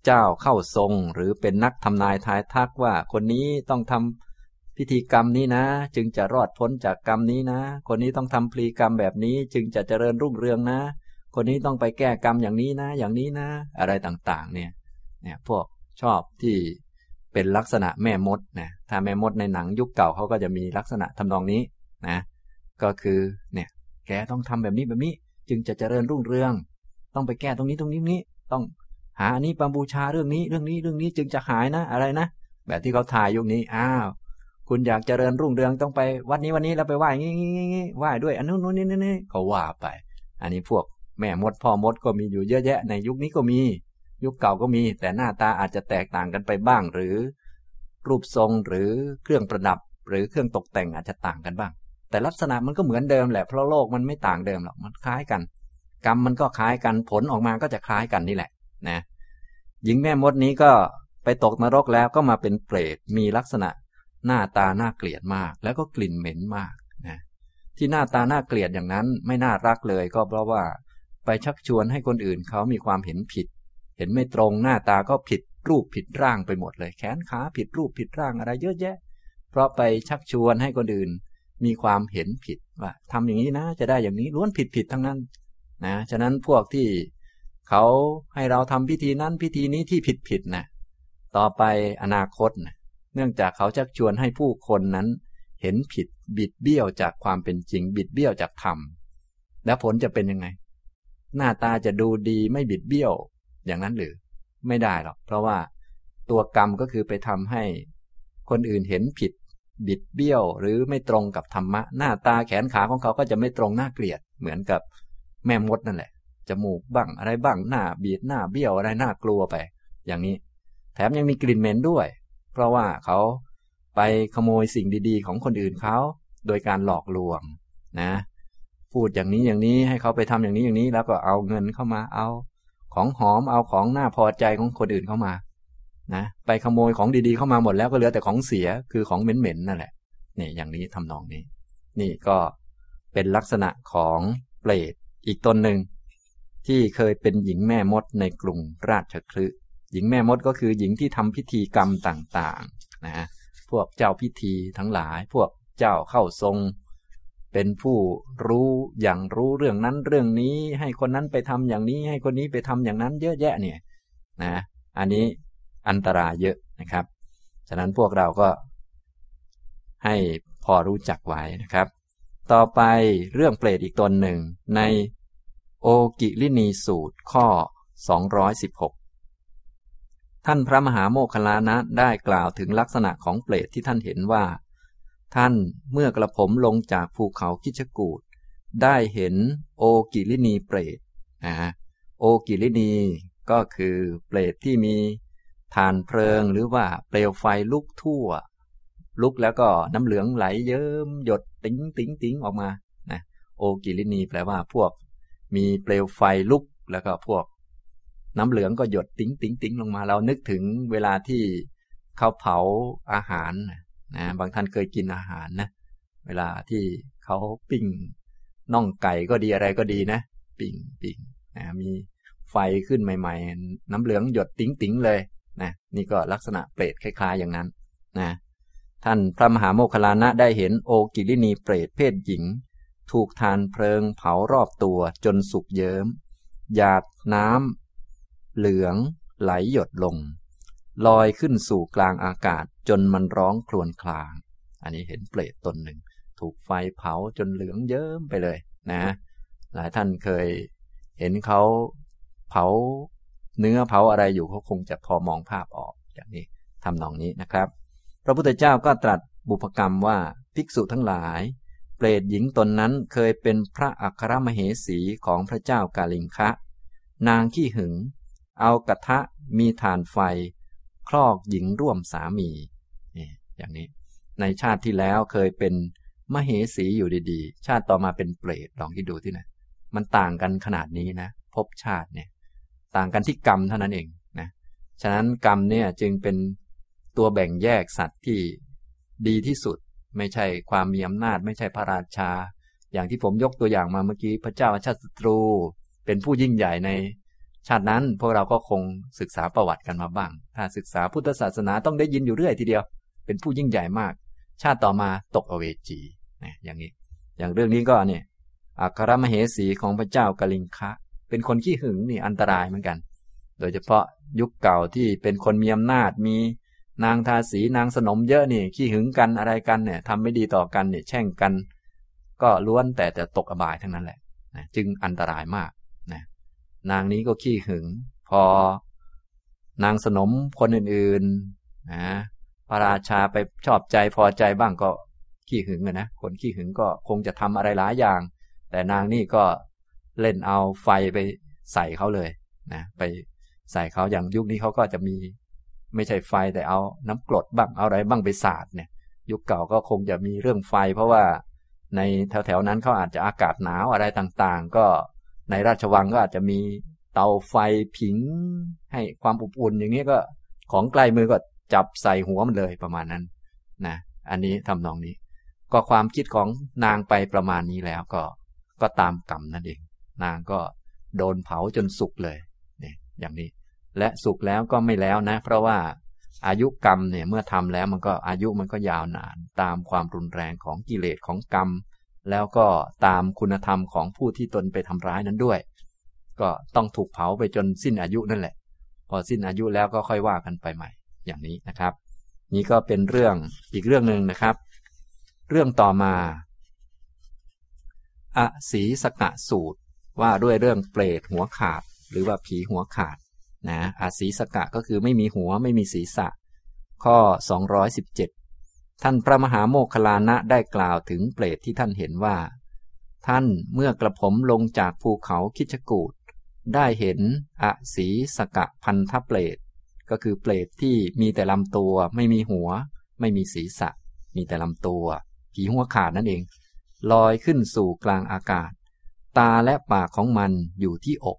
เจ้าเข้าทรง หรือเป็นนักทำนายทายทักว่าคนนี้ต้องทำพิธีกรรมนี้นะ จึงจะรอดพ้นจากกรรมนี้นะ คนนี้ต้องทำพลีกรรมแบบนี้ จึงจะเจริญรุ่งเรืองนะ คนนี้ต้องไปแก้กรรมอย่างนี้นะ อย่างนี้นะ อะไรต่างๆ เนี่ย เนี่ยพวกชอบที่เป็นลักษณะแม่มดนะถ้าแม่มดในหนังยุคเก่าเขาก็จะมีลักษณะทำนองนี้นะ ก็คือเนี่ย แกต้องทำแบบนี้แบบนี้ จึงจะเจริญรุ่งเรือง ต้องไปแก้ตรงนี้ตรงนี้นี้ต้อง หาอันนี้ปับูชาเรื่องนี้เรื่องนี้เรื่องนี้จึงจะหายนะ อะไรนะ แบบที่เขาถ่ายยุคนี้อ้าวคุณอยากเจริญรุ่งเรืองต้องไปวัดนี้วันนี้แล้วไปไหว้งี้งี้ไหว้ด้วยอันนู้นนู้นนี่นี่ก็ว่าไป อันนี้พวกแม่มดพ่อมดก็มีอยู่เยอะแยะ ในยุคนี้ก็มี ยุคเก่าก็มี แต่หน้าตาอาจจะแตกต่างกันไปบ้าง หรือ รูปทรงหรือเครื่องประดับ หรือเครื่องตกแต่งอาจจะต่างกันบ้าง แต่ลักษณะมันก็เหมือนเดิมแหละเพราะโลกมันไม่ต่างเดิมหรอกมันคล้ายกัน กรรมมันก็คล้ายกันผลออกมาก็จะคล้ายกันนี่แหละ นะหญิงแม่มดนี้ก็ไปตกนรกแล้วก็มาเป็นเปรตมีลักษณะหน้าตาน่าเกลียดมาก แล้วก็กลิ่นเหม็นมากนะที่หน้าตาน่าเกลียดอย่างนั้นไม่น่ารักเลยก็เพราะว่าไปชักชวนให้คนอื่นเขามีความเห็นผิด เห็นไม่ตรงหน้าตาก็ผิดรูปผิดร่างไปหมดเลย แขนขาผิดรูปผิดร่างอะไรเยอะแยะ เพราะไปชักชวนให้คนอื่นมีความเห็นผิดว่าทำอย่างนี้นะจะได้อย่างนี้ล้วนผิดผิดทั้งนั้นนะฉะนั้นพวกที่ เขาให้เราทำพิธีนั้นพิธีนี้ที่ผิดผิดนะต่อไปอนาคตนะเนื่องจากเขาชักชวนให้ผู้คนนั้น เห็นผิดบิดเบี้ยวจากความเป็นจริง บิดเบี้ยวจากธรรมแล้วผลจะเป็นยังไง หน้าตาจะดูดีไม่บิดเบี้ยว อย่างนั้นหรือ ไม่ได้หรอกเพราะว่าตัวกรรมก็คือไปทำให้ คนอื่นเห็นผิด บิดเบี้ยว หรือไม่ตรงกับธรรมะ หน้าตาแขนขาของเขาก็จะไม่ตรงหน้าเกลียด เหมือนกับแม่มดนั่นแหละ จมูกบ้างอะไรบ้างหน้าบีดหน้าเบี้ยวอะไรหน้ากลัวไป อย่างนี้ แถมยังมีกลิ่นเหม็นด้วย เพราะว่าเขาไปขโมยสิ่งดีๆ ของคนอื่นเขา โดยการหลอกลวงนะ พูดอย่างนี้อย่างนี้ให้เขาไปทำอย่างนี้อย่างนี้แล้วก็เอาเงินเข้ามาเอา ของหอมเอาของหน่าพอใจของคนอื่นเข้ามานะไปขโมยของดีๆเข้ามาหมดแล้วก็เหลือแต่ของเสียคือของเหม็นๆนั่นแหละนี่อย่างนี้ทำนองนี้ นี่ก็เป็นลักษณะของเปรตอีกตนหนึ่ง ที่เคยเป็นหญิงแม่มดในกรุงราชคลึหญิงแม่มดก็คือหญิงที่ทำพิธีกรรมต่างๆนะพวกเจ้าพิธีทั้งหลาย พวกเจ้าเข้าทรง เป็นผู้รู้อย่างรู้เรื่องนั้นเรื่องนี้ ให้คนนั้นไปทำอย่างนี้ ให้คนนี้ไปทำอย่างนั้นเยอะแยะเนี่ยนะ อันนี้อันตรายเยอะนะครับ ฉะนั้นพวกเราก็ ให้พอรู้จักไว้นะครับ ต่อไปเรื่องเปรตอีกตนหนึ่งใน โอกิลินีสูตรข้อ 216 ท่านพระมหาโมคคัลลานะได้กล่าวถึงลักษณะของเปรตที่ท่านเห็นว่า ท่านเมื่อกระผมลงจากภูเขาคิชฌกูฏได้เห็นโอกิลินีเปรตนะโอกิลินีก็คือเปรตที่มีฐานเพลิงหรือว่าเปลวไฟลุกทั่ว ลุกแล้วก็น้ำเหลืองไหลเยิ้มหยดติ๋งติ๋งติ๋งออกมานะโอกิลินีแปลว่าพวก มีเปลวไฟลุกแล้วก็พวก น้ำเหลืองก็หยดติ๋งติ๋งติ๋งลงมา เรานึกถึงเวลาที่เขาเผาอาหารนะบางท่านเคยกินอาหารนะ เวลาที่เขาปิ้งน่องไก่ก็ดีอะไรก็ดีนะ ปิ้งปิ้งนะมีไฟขึ้นใหม่ ๆ น้ำเหลืองหยดติ๋งติ๋งเลยนะนี่ก็ลักษณะเปรตคล้ายๆอย่างนั้นนะท่านพระมหาโมคคลานะได้เห็นโอกิลินีเปรตเพศหญิง ถูกทานเพลิงเผารอบตัวจนสุกเยิ้ม หยาดน้ำเหลือง ไหลหยดลง ลอยขึ้นสู่กลางอากาศจนมันร้องครวญคลาง อันนี้เห็นเปรตตนหนึ่ง ถูกไฟเผาจนเหลืองเยิ้มไปเลยนะ หลายท่านเคยเห็นเขาเผาเนื้อเผาอะไรอยู่เขาคงจะพอมองภาพออกอย่างนี้ทำนองนี้นะครับ พระพุทธเจ้าก็ตรัสบุพกรรมว่าภิกษุทั้งหลาย เปรตหญิงตนนั้นเคยเป็นพระอัครมเหสีของพระเจ้ากาลิงคะ นางขี้หึง เอากระทะมีฐานไฟ คลอกหญิงร่วมสามีอย่างนี้ ในชาติที่แล้วเคยเป็นมเหสีอยู่ดีๆ ชาติต่อมาเป็นเปรตลองคิดดูที่นะมันต่างกันขนาดนี้นะภพชาติเนี่ย ต่างกันที่กรรมเท่านั้นเองนะฉะนั้นกรรมเนี่ยจึงเป็นตัวแบ่งแยกสัตว์ที่ดีที่สุด ไม่ใช่ความมีอำนาจ ไม่ใช่พระราชา อย่างที่ผมยกตัวอย่างมาเมื่อกี้พระเจ้าชาติศัตรู เป็นผู้ยิ่งใหญ่ใน ชาตินั้นพวกเราก็คงศึกษาประวัติกันมาบ้าง ถ้าศึกษาพุทธศาสนาต้องได้ยินอยู่เรื่อยทีเดียว เป็นผู้ยิ่งใหญ่มาก ชาติต่อมาตกอเวจีนะอย่างนี้ อย่างเรื่องนี้ก็เนี่ยอัครมเหสีของพระเจ้ากลิงคะ เป็นคนขี้หึงนี่อันตรายเหมือนกัน โดยเฉพาะยุคเก่าที่เป็นคนมีอำนาจมี นางทาสีนางสนมเยอะนี่ขี้หึงกันอะไรกันเนี่ยทำไม่ดีต่อกันเนี่ยแช่งกัน ก็ล้วนแต่จะตกอบายทั้งนั้นแหละนะจึงอันตรายมากนะนางนี้ก็ขี้หึง พอนางสนมคนอื่นๆนะพระราชาไปชอบใจพอใจบ้างก็ขี้หึงนะคนขี้หึงก็คงจะทำอะไรหลายอย่าง แต่นางนี่ก็เล่นเอาไฟไปใส่เขาเลยนะไปใส่เขาอย่างยุคนี้เขาก็จะมี ไม่ใช่ไฟแต่เอาน้ำกรดบ้างเอาอะไรบ้างไปสาดเนี่ย ยุคเก่าก็คงจะมีเรื่องไฟ เพราะว่าในแถวๆนั้นเขาอาจจะอากาศหนาวอะไรต่างๆ ก็ในราชวังก็อาจจะมีเตาไฟผิง ให้ความอบอุ่นอย่างนี้ก็ของใกล้มือก็จับใส่หัวมันเลยประมาณนั้นนะอันนี้ทำนองนี้ ก็ความคิดของนางไปประมาณนี้แล้วก็ ก็ตามกรรมนั่นเอง นางก็โดนเผาจนสุกเลยเนี่ยอย่างนี้ และสุขแล้วก็ไม่แล้วนะ เพราะว่าอายุกรรมเนี่ยเมื่อทำแล้วมันก็อายุมันก็ยาวนาน ตามความรุนแรงของกิเลสของกรรม แล้วก็ตามคุณธรรมของผู้ที่ตนไปทำร้ายนั้นด้วย ก็ต้องถูกเผาไปจนสิ้นอายุนั่นแหละ พอสิ้นอายุแล้วก็ค่อยว่ากันไปใหม่ อย่างนี้นะครับ นี่ก็เป็นเรื่องอีกเรื่องหนึ่งนะครับ เรื่องต่อมาอสีสกะสูตรว่าด้วยเรื่องเปรตหัวขาด หรือว่าผีหัวขาด นะอาศีสกะก็คือไม่มีหัวไม่มีศีรษะ ข้อ 217 ท่านพระมหาโมคลานะได้กล่าวถึงเปรตที่ท่านเห็นว่า ท่านเมื่อกระผมลงจากภูเขาคิชกูดได้เห็นอศีสกะพันธเปรตก็คือเปรตที่มีแต่ลำตัว ไม่มีหัว ไม่มีศีรษะ มีแต่ลำตัว ผีหัวขาดนั่นเอง ลอยขึ้นสู่กลางอากาศ ตาและปากของมันอยู่ที่อก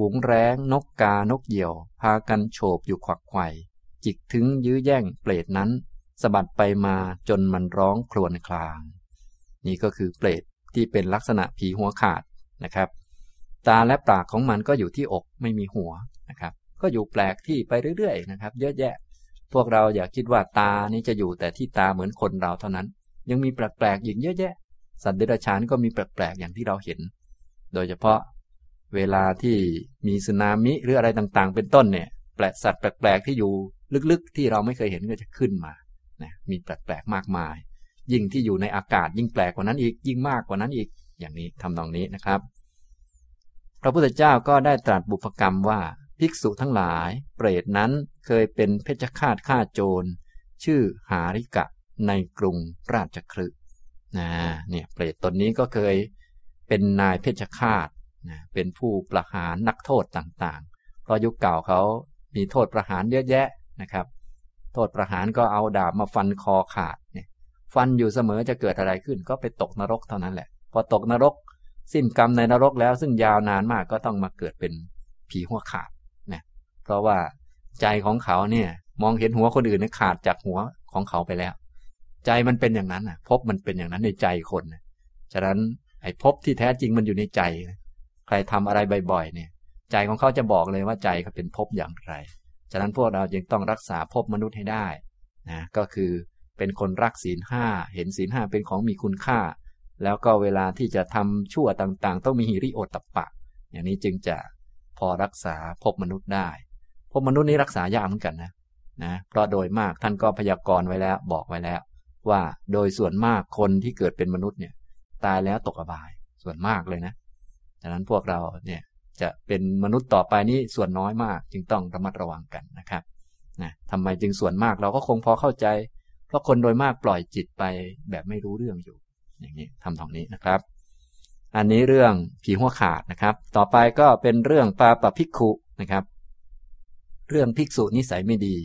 ฝูงแร้งนกกานกเหยี่ยว พากันโฉบอยู่ขวักไข่จิกถึงยื้อแย่งเปรตนั้นสะบัดไปมาจนมันร้องครวญคลาง นี่ก็คือเปรตที่เป็นลักษณะผีหัวขาดนะครับ ตาและปากของมันก็อยู่ที่อกไม่มีหัวนะครับ ก็อยู่แปลกที่ไปเรื่อยๆนะครับ เยอะแยะ พวกเราอย่าคิดว่าตานี้จะอยู่แต่ที่ตาเหมือนคนเราเท่านั้น ยังมีแปลกๆอีกเยอะแยะ สัตว์เดรัจฉานก็มีแปลกๆอย่างที่เราเห็น โดยเฉพาะ เวลาที่มีสึนามิหรืออะไรต่างๆ เป็นต้นเนี่ยแปลกสัตว์แปลกๆที่อยู่ลึกๆ ที่เราไม่เคยเห็นก็จะขึ้นมานะมีแปลกๆมากมาย ยิ่งที่อยู่ในอากาศยิ่งแปลกกว่านั้นอีก ยิ่งมากกว่านั้นอีกอย่างนี้ทำนองนี้นะครับ พระพุทธเจ้าก็ได้ตรัสบุพกรรมว่าภิกษุทั้งหลาย เปรตนั้นเคยเป็นเพชฌฆาตฆ่าโจร ชื่อหาริกะในกรุงราชคลึนะเนี่ยเปรตตนนี้ก็เคยเป็นนายเพชฌฆาต นะเป็นผู้ประหารนักโทษต่างๆ เพราะยุคเก่าเขามีโทษประหารเยอะแยะนะครับ โทษประหารก็เอาดาบมาฟันคอขาดเนี่ยฟันอยู่เสมอจะเกิดอะไรขึ้น ก็ไปตกนรกเท่านั้นแหละ พอตกนรก สิ้นกรรมในนรกแล้ว ซึ่งยาวนานมากก็ต้องมาเกิดเป็นผีหัวขาดนะเพราะว่าใจของเขาเนี่ยมองเห็นหัวคนอื่นเนี่ยขาดจากหัวของเขาไปแล้ว ใจมันเป็นอย่างนั้นอะพบมันเป็นอย่างนั้นในใจคนนะฉะนั้นไอ้พบที่แท้จริงมันอยู่ในใจ ใครทำอะไรบ่อยๆ เนี่ย ใจของเขาจะบอกเลยว่าใจเขาเป็นภพอย่างไร ฉะนั้นพวกเราจึงต้องรักษาภพมนุษย์ให้ได้นะก็คือเป็นคนรักศีลห้าเห็นศีลห้าเป็นของมีคุณค่า แล้วก็เวลาที่จะทำชั่วต่างๆ ต้องมีหิริโอตตปปะ อย่างนี้จึงจะพอรักษาภพมนุษย์ได้ภพมนุษย์นี้รักษายากเหมือนกันนะนะเพราะโดยมากท่านก็พยากรณ์ไว้แล้วบอกไว้แล้ว ว่าโดยส่วนมากคนที่เกิดเป็นมนุษย์เนี่ย ตายแล้วตกอบายส่วนมากเลยนะ ดังนั้นพวกเราเนี่ยจะเป็นมนุษย์ต่อไปนี้ส่วนน้อยมาก จึงต้องระมัดระวังกันนะครับนะทำไมจึงส่วนมากเราก็คงพอเข้าใจ เพราะคนโดยมากปล่อยจิตไปแบบไม่รู้เรื่องอยู่ อย่างนี้ทำตรงนี้นะครับ อันนี้เรื่องผีหัวขาดนะครับ ต่อไปก็เป็นเรื่องปาปภิกขุนะครับ เรื่องภิกษุนิสัยไม่ดี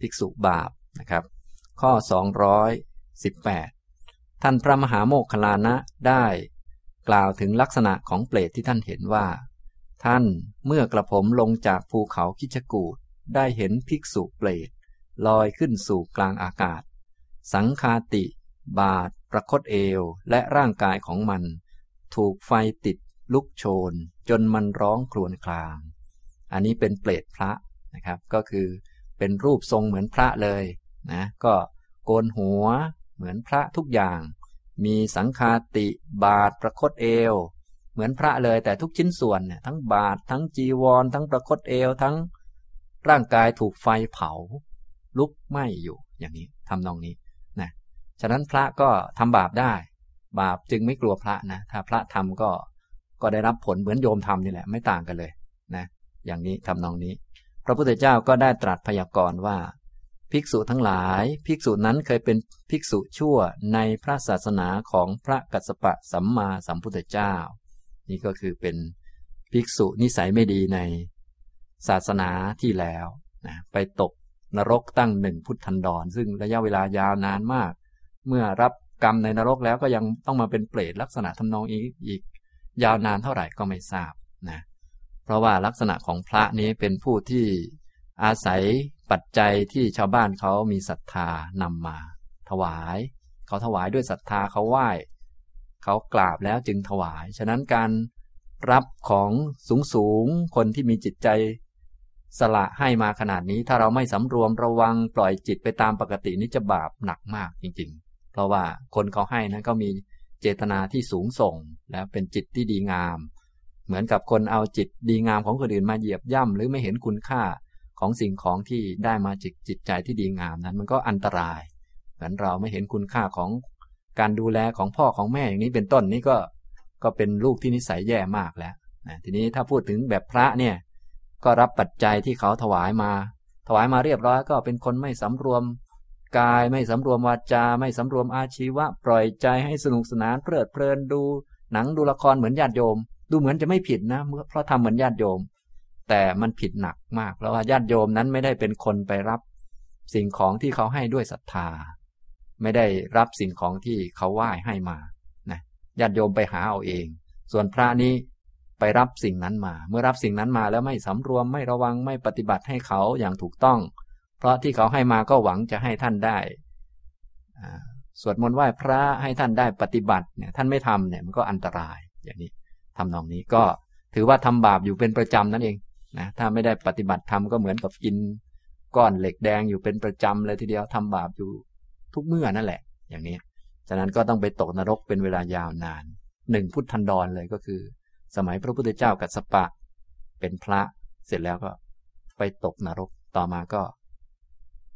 ภิกษุบาปนะครับ ข้อ 218 ท่านพระมหาโมคคลานะได้ กล่าวถึงลักษณะของเปรตที่ท่านเห็นว่า ท่านเมื่อกระผมลงจากภูเขาคิชกูดได้เห็นภิกษุเปรตลอยขึ้นสู่กลางอากาศ สังคาติ บาทประคตเอวและร่างกายของมัน ถูกไฟติดลุกโชน จนมันร้องครวญคราง อันนี้เป็นเปรตพระนะครับ ก็คือเป็นรูปทรงเหมือนพระเลยนะก็โกนหัวเหมือนพระทุกอย่าง มีสังคาติบาทประคตเอว เหมือนพระเลยแต่ทุกชิ้นส่วนเนี่ยทั้งบาททั้งจีวร ทั้งประคตเอว ทั้งร่างกายถูกไฟเผา ลุกไหม้อยู่อย่างนี้ทำนองนี้นะฉะนั้นพระก็ทำบาปได้ บาปจึงไม่กลัวพระนะ ถ้าพระทำก็ก็ได้รับผลเหมือนโยมทำนี่แหละไม่ต่างกันเลยนะอย่างนี้ทำนองนี้ พระพุทธเจ้าก็ได้ตรัสพยากรณ์ว่า ภิกษุทั้งหลาย ภิกษุนั้นเคยเป็นภิกษุชั่วในพระศาสนาของพระกัสสปะสัมมาสัมพุทธเจ้า นี่ก็คือเป็นภิกษุนิสัยไม่ดีในศาสนาที่แล้วนะไปตกนรกตั้งหนึ่งพุทธันดร ซึ่งระยะเวลายาวนานมาก เมื่อรับกรรมในนรกแล้วก็ยังต้องมาเป็นเปรตลักษณะทำนองอีกอีก ยาวนานเท่าไหร่ก็ไม่ทราบนะเพราะว่าลักษณะของพระนี้เป็นผู้ที่อาศัย ปัจจัยที่ชาวบ้านเขามีศรัทธานำมา ถวาย เขาถวายด้วยศรัทธาเขาไหว้เขากราบแล้วจึงถวาย ฉะนั้นการรับของสูงสูงคนที่มีจิตใจสละให้มาขนาดนี้ ถ้าเราไม่สำรวมระวังปล่อยจิตไปตามปกตินี่จะบาปหนักมากจริง ๆ เพราะว่าคนเขาให้นั้นก็มีเจตนาที่สูงส่ง แล้วเป็นจิตที่ดีงาม เหมือนกับคนเอาจิตดีงามของคนอื่นมาเหยียบย่ำหรือไม่เห็นคุณค่า ของสิ่งของที่ได้มาจิตจิตใจที่ดีงามนั้น มันก็อันตรายเหมือนเราไม่เห็นคุณค่าของการดูแลของพ่อของแม่อย่างนี้เป็นต้นนี่ก็ก็เป็นลูกที่นิสัยแย่มากแล้วทีนี้ถ้าพูดถึงแบบพระเนี่ยก็รับปัจจัยที่เขาถวายมา ถวายมาเรียบร้อยก็เป็นคนไม่สำรวมกายไม่สำรวมวาจา ไม่สำรวมอาชีวะ ปล่อยใจให้สนุกสนานเพลิดเพลินดู หนังดูละครเหมือนญาติโยม ดูเหมือนจะไม่ผิดนะเพราะทำเหมือนญาติโยม แต่มันผิดหนักมาก เพราะว่าญาติโยมนั้นไม่ได้เป็นคนไปรับสิ่งของที่เขาให้ด้วยศรัทธา ไม่ได้รับสิ่งของที่เขาไหว้ให้มานะญาติโยมไปหาเอาเอง ส่วนพระนี้ไปรับสิ่งนั้นมา เมื่อรับสิ่งนั้นมาแล้วไม่สำรวมไม่ระวังไม่ปฏิบัติให้เขาอย่างถูกต้อง เพราะที่เขาให้มาก็หวังจะให้ท่านได้สวดมนต์ไหว้พระให้ท่านได้ปฏิบัติเนี่ยท่านไม่ทำเนี่ยมันก็อันตรายอย่างนี้ทำนองนี้ก็ถือว่าทำบาปอยู่เป็นประจำนั่นเอง นะถ้าไม่ได้ปฏิบัติทำก็เหมือนกับกินก้อนเหล็กแดงอยู่เป็นประจำเลยทีเดียวทำบาปอยู่ทุกเมื่อนั่นแหละ อย่างนี้ ฉะนั้นก็ต้องไปตกนรกเป็นเวลายาวนานหนึ่งพุทธันดรเลยก็คือ สมัยพระพุทธเจ้ากัสปะ เป็นพระเสร็จแล้วก็ไปตกนรกต่อมาก็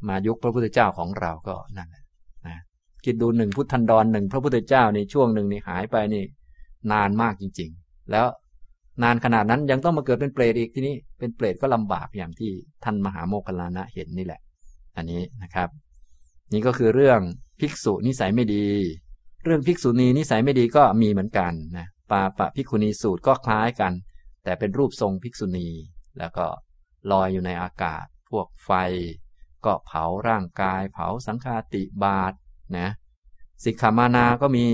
มายุคพระพุทธเจ้าของเราก็นั่นแหละนะคิดดูหนึ่งพุทธันดรหนึ่งพระพุทธเจ้าในช่วงหนึ่งนี่หายไปนี่ นานมากจริง ๆ แล้ว นานขนาดนั้นยังต้องมาเกิดเป็นเปรตอีกทีนี้ เป็นเปรตก็ลำบากอย่างที่ท่านมหาโมคคลานะเห็นนี่แหละ อันนี้นะครับ นี่ก็คือเรื่องภิกษุนิสัยไม่ดี เรื่องภิกษุณีนิสัยไม่ดีก็มีเหมือนกันนะปาปะภิกขุณีสูตรก็คล้ายกัน แต่เป็นรูปทรงภิกษุณี แล้วก็ลอยอยู่ในอากาศ พวกไฟ ก็เผาร่างกาย เผาสังฆาติบาทนะสิกขามานาก็มี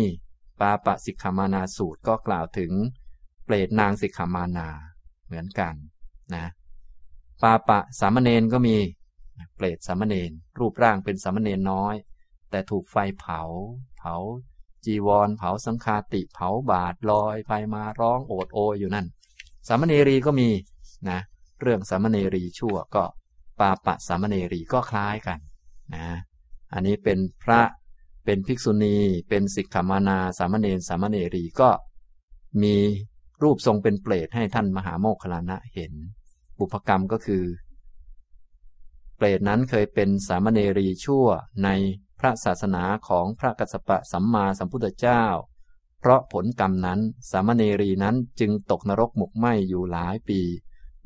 ปาปะสิกขามานาสูตรก็กล่าวถึง เปรตนางสิกขามานา เหมือนกันนะปาปะสามเณรก็มีเปรตสามเณรรูปร่างเป็นสามเณรน้อย แต่ถูกไฟเผา เผา จีวร เผาสังฆาติเผาบาทลอยไปมาร้องโอดโอยอยู่นั่น สามเณรีก็มีนะเรื่องสามเณรีชั่วก็ปาปะสามเณรีก็คล้ายกันนะอันนี้เป็นพระเป็นภิกษุณี เป็นสิกขามานาสามเณรสามเณรีก็มี รูปทรงเป็นเปรตให้ท่านมหาโมคคลานะเห็น บุพกรรมก็คือ เปรตนั้นเคยเป็นสามเณรีชั่วในพระศาสนาของพระกัสสปะสัมมาสัมพุทธเจ้า เพราะผลกรรมนั้นสามเณรีนั้นจึงตกนรกหมกไหมอยู่หลายปี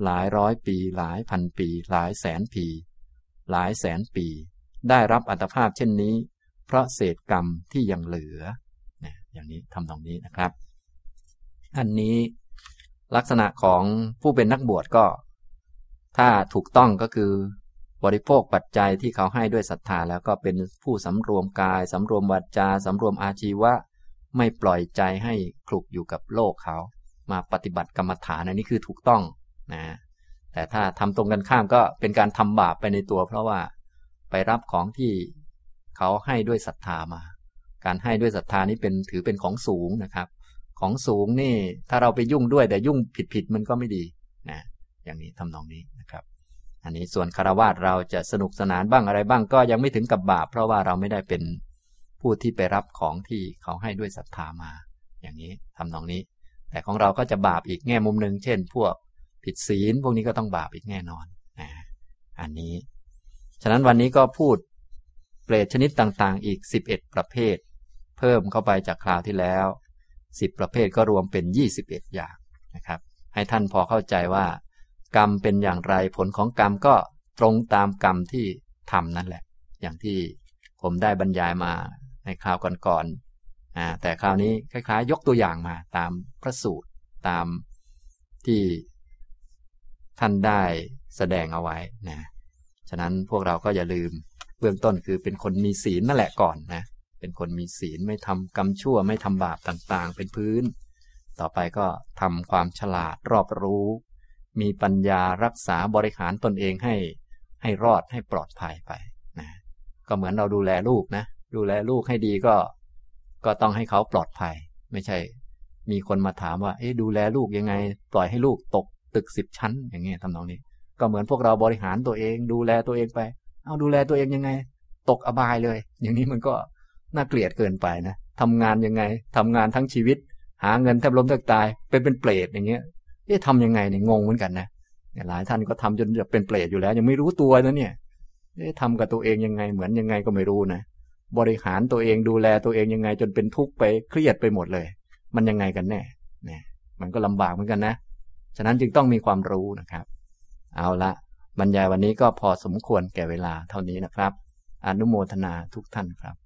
หลายร้อยปี หลายพันปี หลายแสนปี หลายแสนปี ได้รับอัตภาพเช่นนี้ เพราะเศษกรรมที่ยังเหลือ อย่างนี้ทำตรงนี้นะครับ อันนี้ลักษณะของผู้เป็นนักบวชก็ ถ้าถูกต้องก็คือบริโภคปัจจัยที่เขาให้ด้วยศรัทธาแล้วก็เป็นผู้สำรวมกาย สำรวมวาจา สำรวมอาชีวะ ไม่ปล่อยใจให้คลุกอยู่กับโลกเขา มาปฏิบัติกรรมฐานอันนี้คือถูกต้องนะแต่ถ้าทำตรงกันข้ามก็เป็นการทำบาปไปในตัว เพราะว่าไปรับของที่เขาให้ด้วยศรัทธามา การให้ด้วยศรัทธานี้เป็นถือเป็นของสูงนะครับ ของสูงนี่ ถ้าเราไปยุ่งด้วยแต่ยุ่งผิดผิดมันก็ไม่ดีนะอย่างนี้ทำนองนี้นะครับ อันนี้ส่วนคารวะเราจะสนุกสนานบ้างอะไรบ้างก็ยังไม่ถึงกับบาป เพราะว่าเราไม่ได้เป็นผู้ที่ไปรับของที่เขาให้ด้วยศรัทธามา อย่างนี้ทำนองนี้ แต่ของเราก็จะบาปอีกแง่มุมหนึ่งเช่น พวกผิดศีลพวกนี้ก็ต้องบาปอีกแน่นอนนะอันนี้ ฉะนั้นวันนี้ก็พูดเปรตชนิดต่างๆ อีก 11 ประเภท เพิ่มเข้าไปจากคราวที่แล้ว 10 ประเภทก็รวมเป็น 21 อย่างนะครับ ให้ท่านพอเข้าใจว่า กรรมเป็นอย่างไรผลของกรรมก็ตรงตามกรรมที่ทำนั่นแหละ อย่างที่ผมได้บรรยายมาในคราวก่อนๆแต่คราวนี้คล้ายๆ ยกตัวอย่างมาตามพระสูตรตามที่ท่านได้แสดงเอาไว้นะฉะนั้นพวกเราก็อย่าลืมเบื้องต้นคือเป็นคนมีศีลนั่นแหละก่อนนะ เป็นคนมีศีลไม่ทำกรรมชั่วไม่ทำบาปต่างๆ เป็นพื้น ต่อไปก็ทำความฉลาดรอบรู้ มีปัญญารักษาบริหารตนเองให้ให้รอดให้ปลอดภัยไปนะก็เหมือนเราดูแลลูกนะ ดูแลลูกให้ดีก็ ก็ต้องให้เขาปลอดภัย ไม่ใช่ มีคนมาถามว่า เอ๊ะดูแลลูกยังไง ปล่อยให้ลูกตกตึกสิบชั้น อย่างเงี้ยทำนองนี้ ก็เหมือนพวกเราบริหารตัวเอง ดูแลตัวเองไป เอาดูแลตัวเองยังไง ตกอบายเลย อย่างนี้มันก็ น่าเกลียดเกินไปนะทำงานยังไงทำงานทั้งชีวิต หาเงินแทบล้มแทบตายเป็นเป็นเปรตอย่างเงี้ยเอ๊ะทำยังไงเนี่ยงงเหมือนกันนะหลายท่านก็ทำจนจะเป็นเปรตอยู่แล้ว ยังไม่รู้ตัวนะเนี่ยเอ๊ะทำกับตัวเองยังไงเหมือนยังไงก็ไม่รู้นะบริหารตัวเองดูแลตัวเองยังไง จนเป็นทุกข์ไปเครียดไปหมดเลย มันยังไงกันแน่เนี่ยมันก็ลำบากเหมือนกันนะฉะนั้นจึงต้องมีความรู้นะครับ เอาละบรรยายวันนี้ก็พอสมควรแก่เวลาเท่านี้นะครับ อนุโมทนาทุกท่านครับ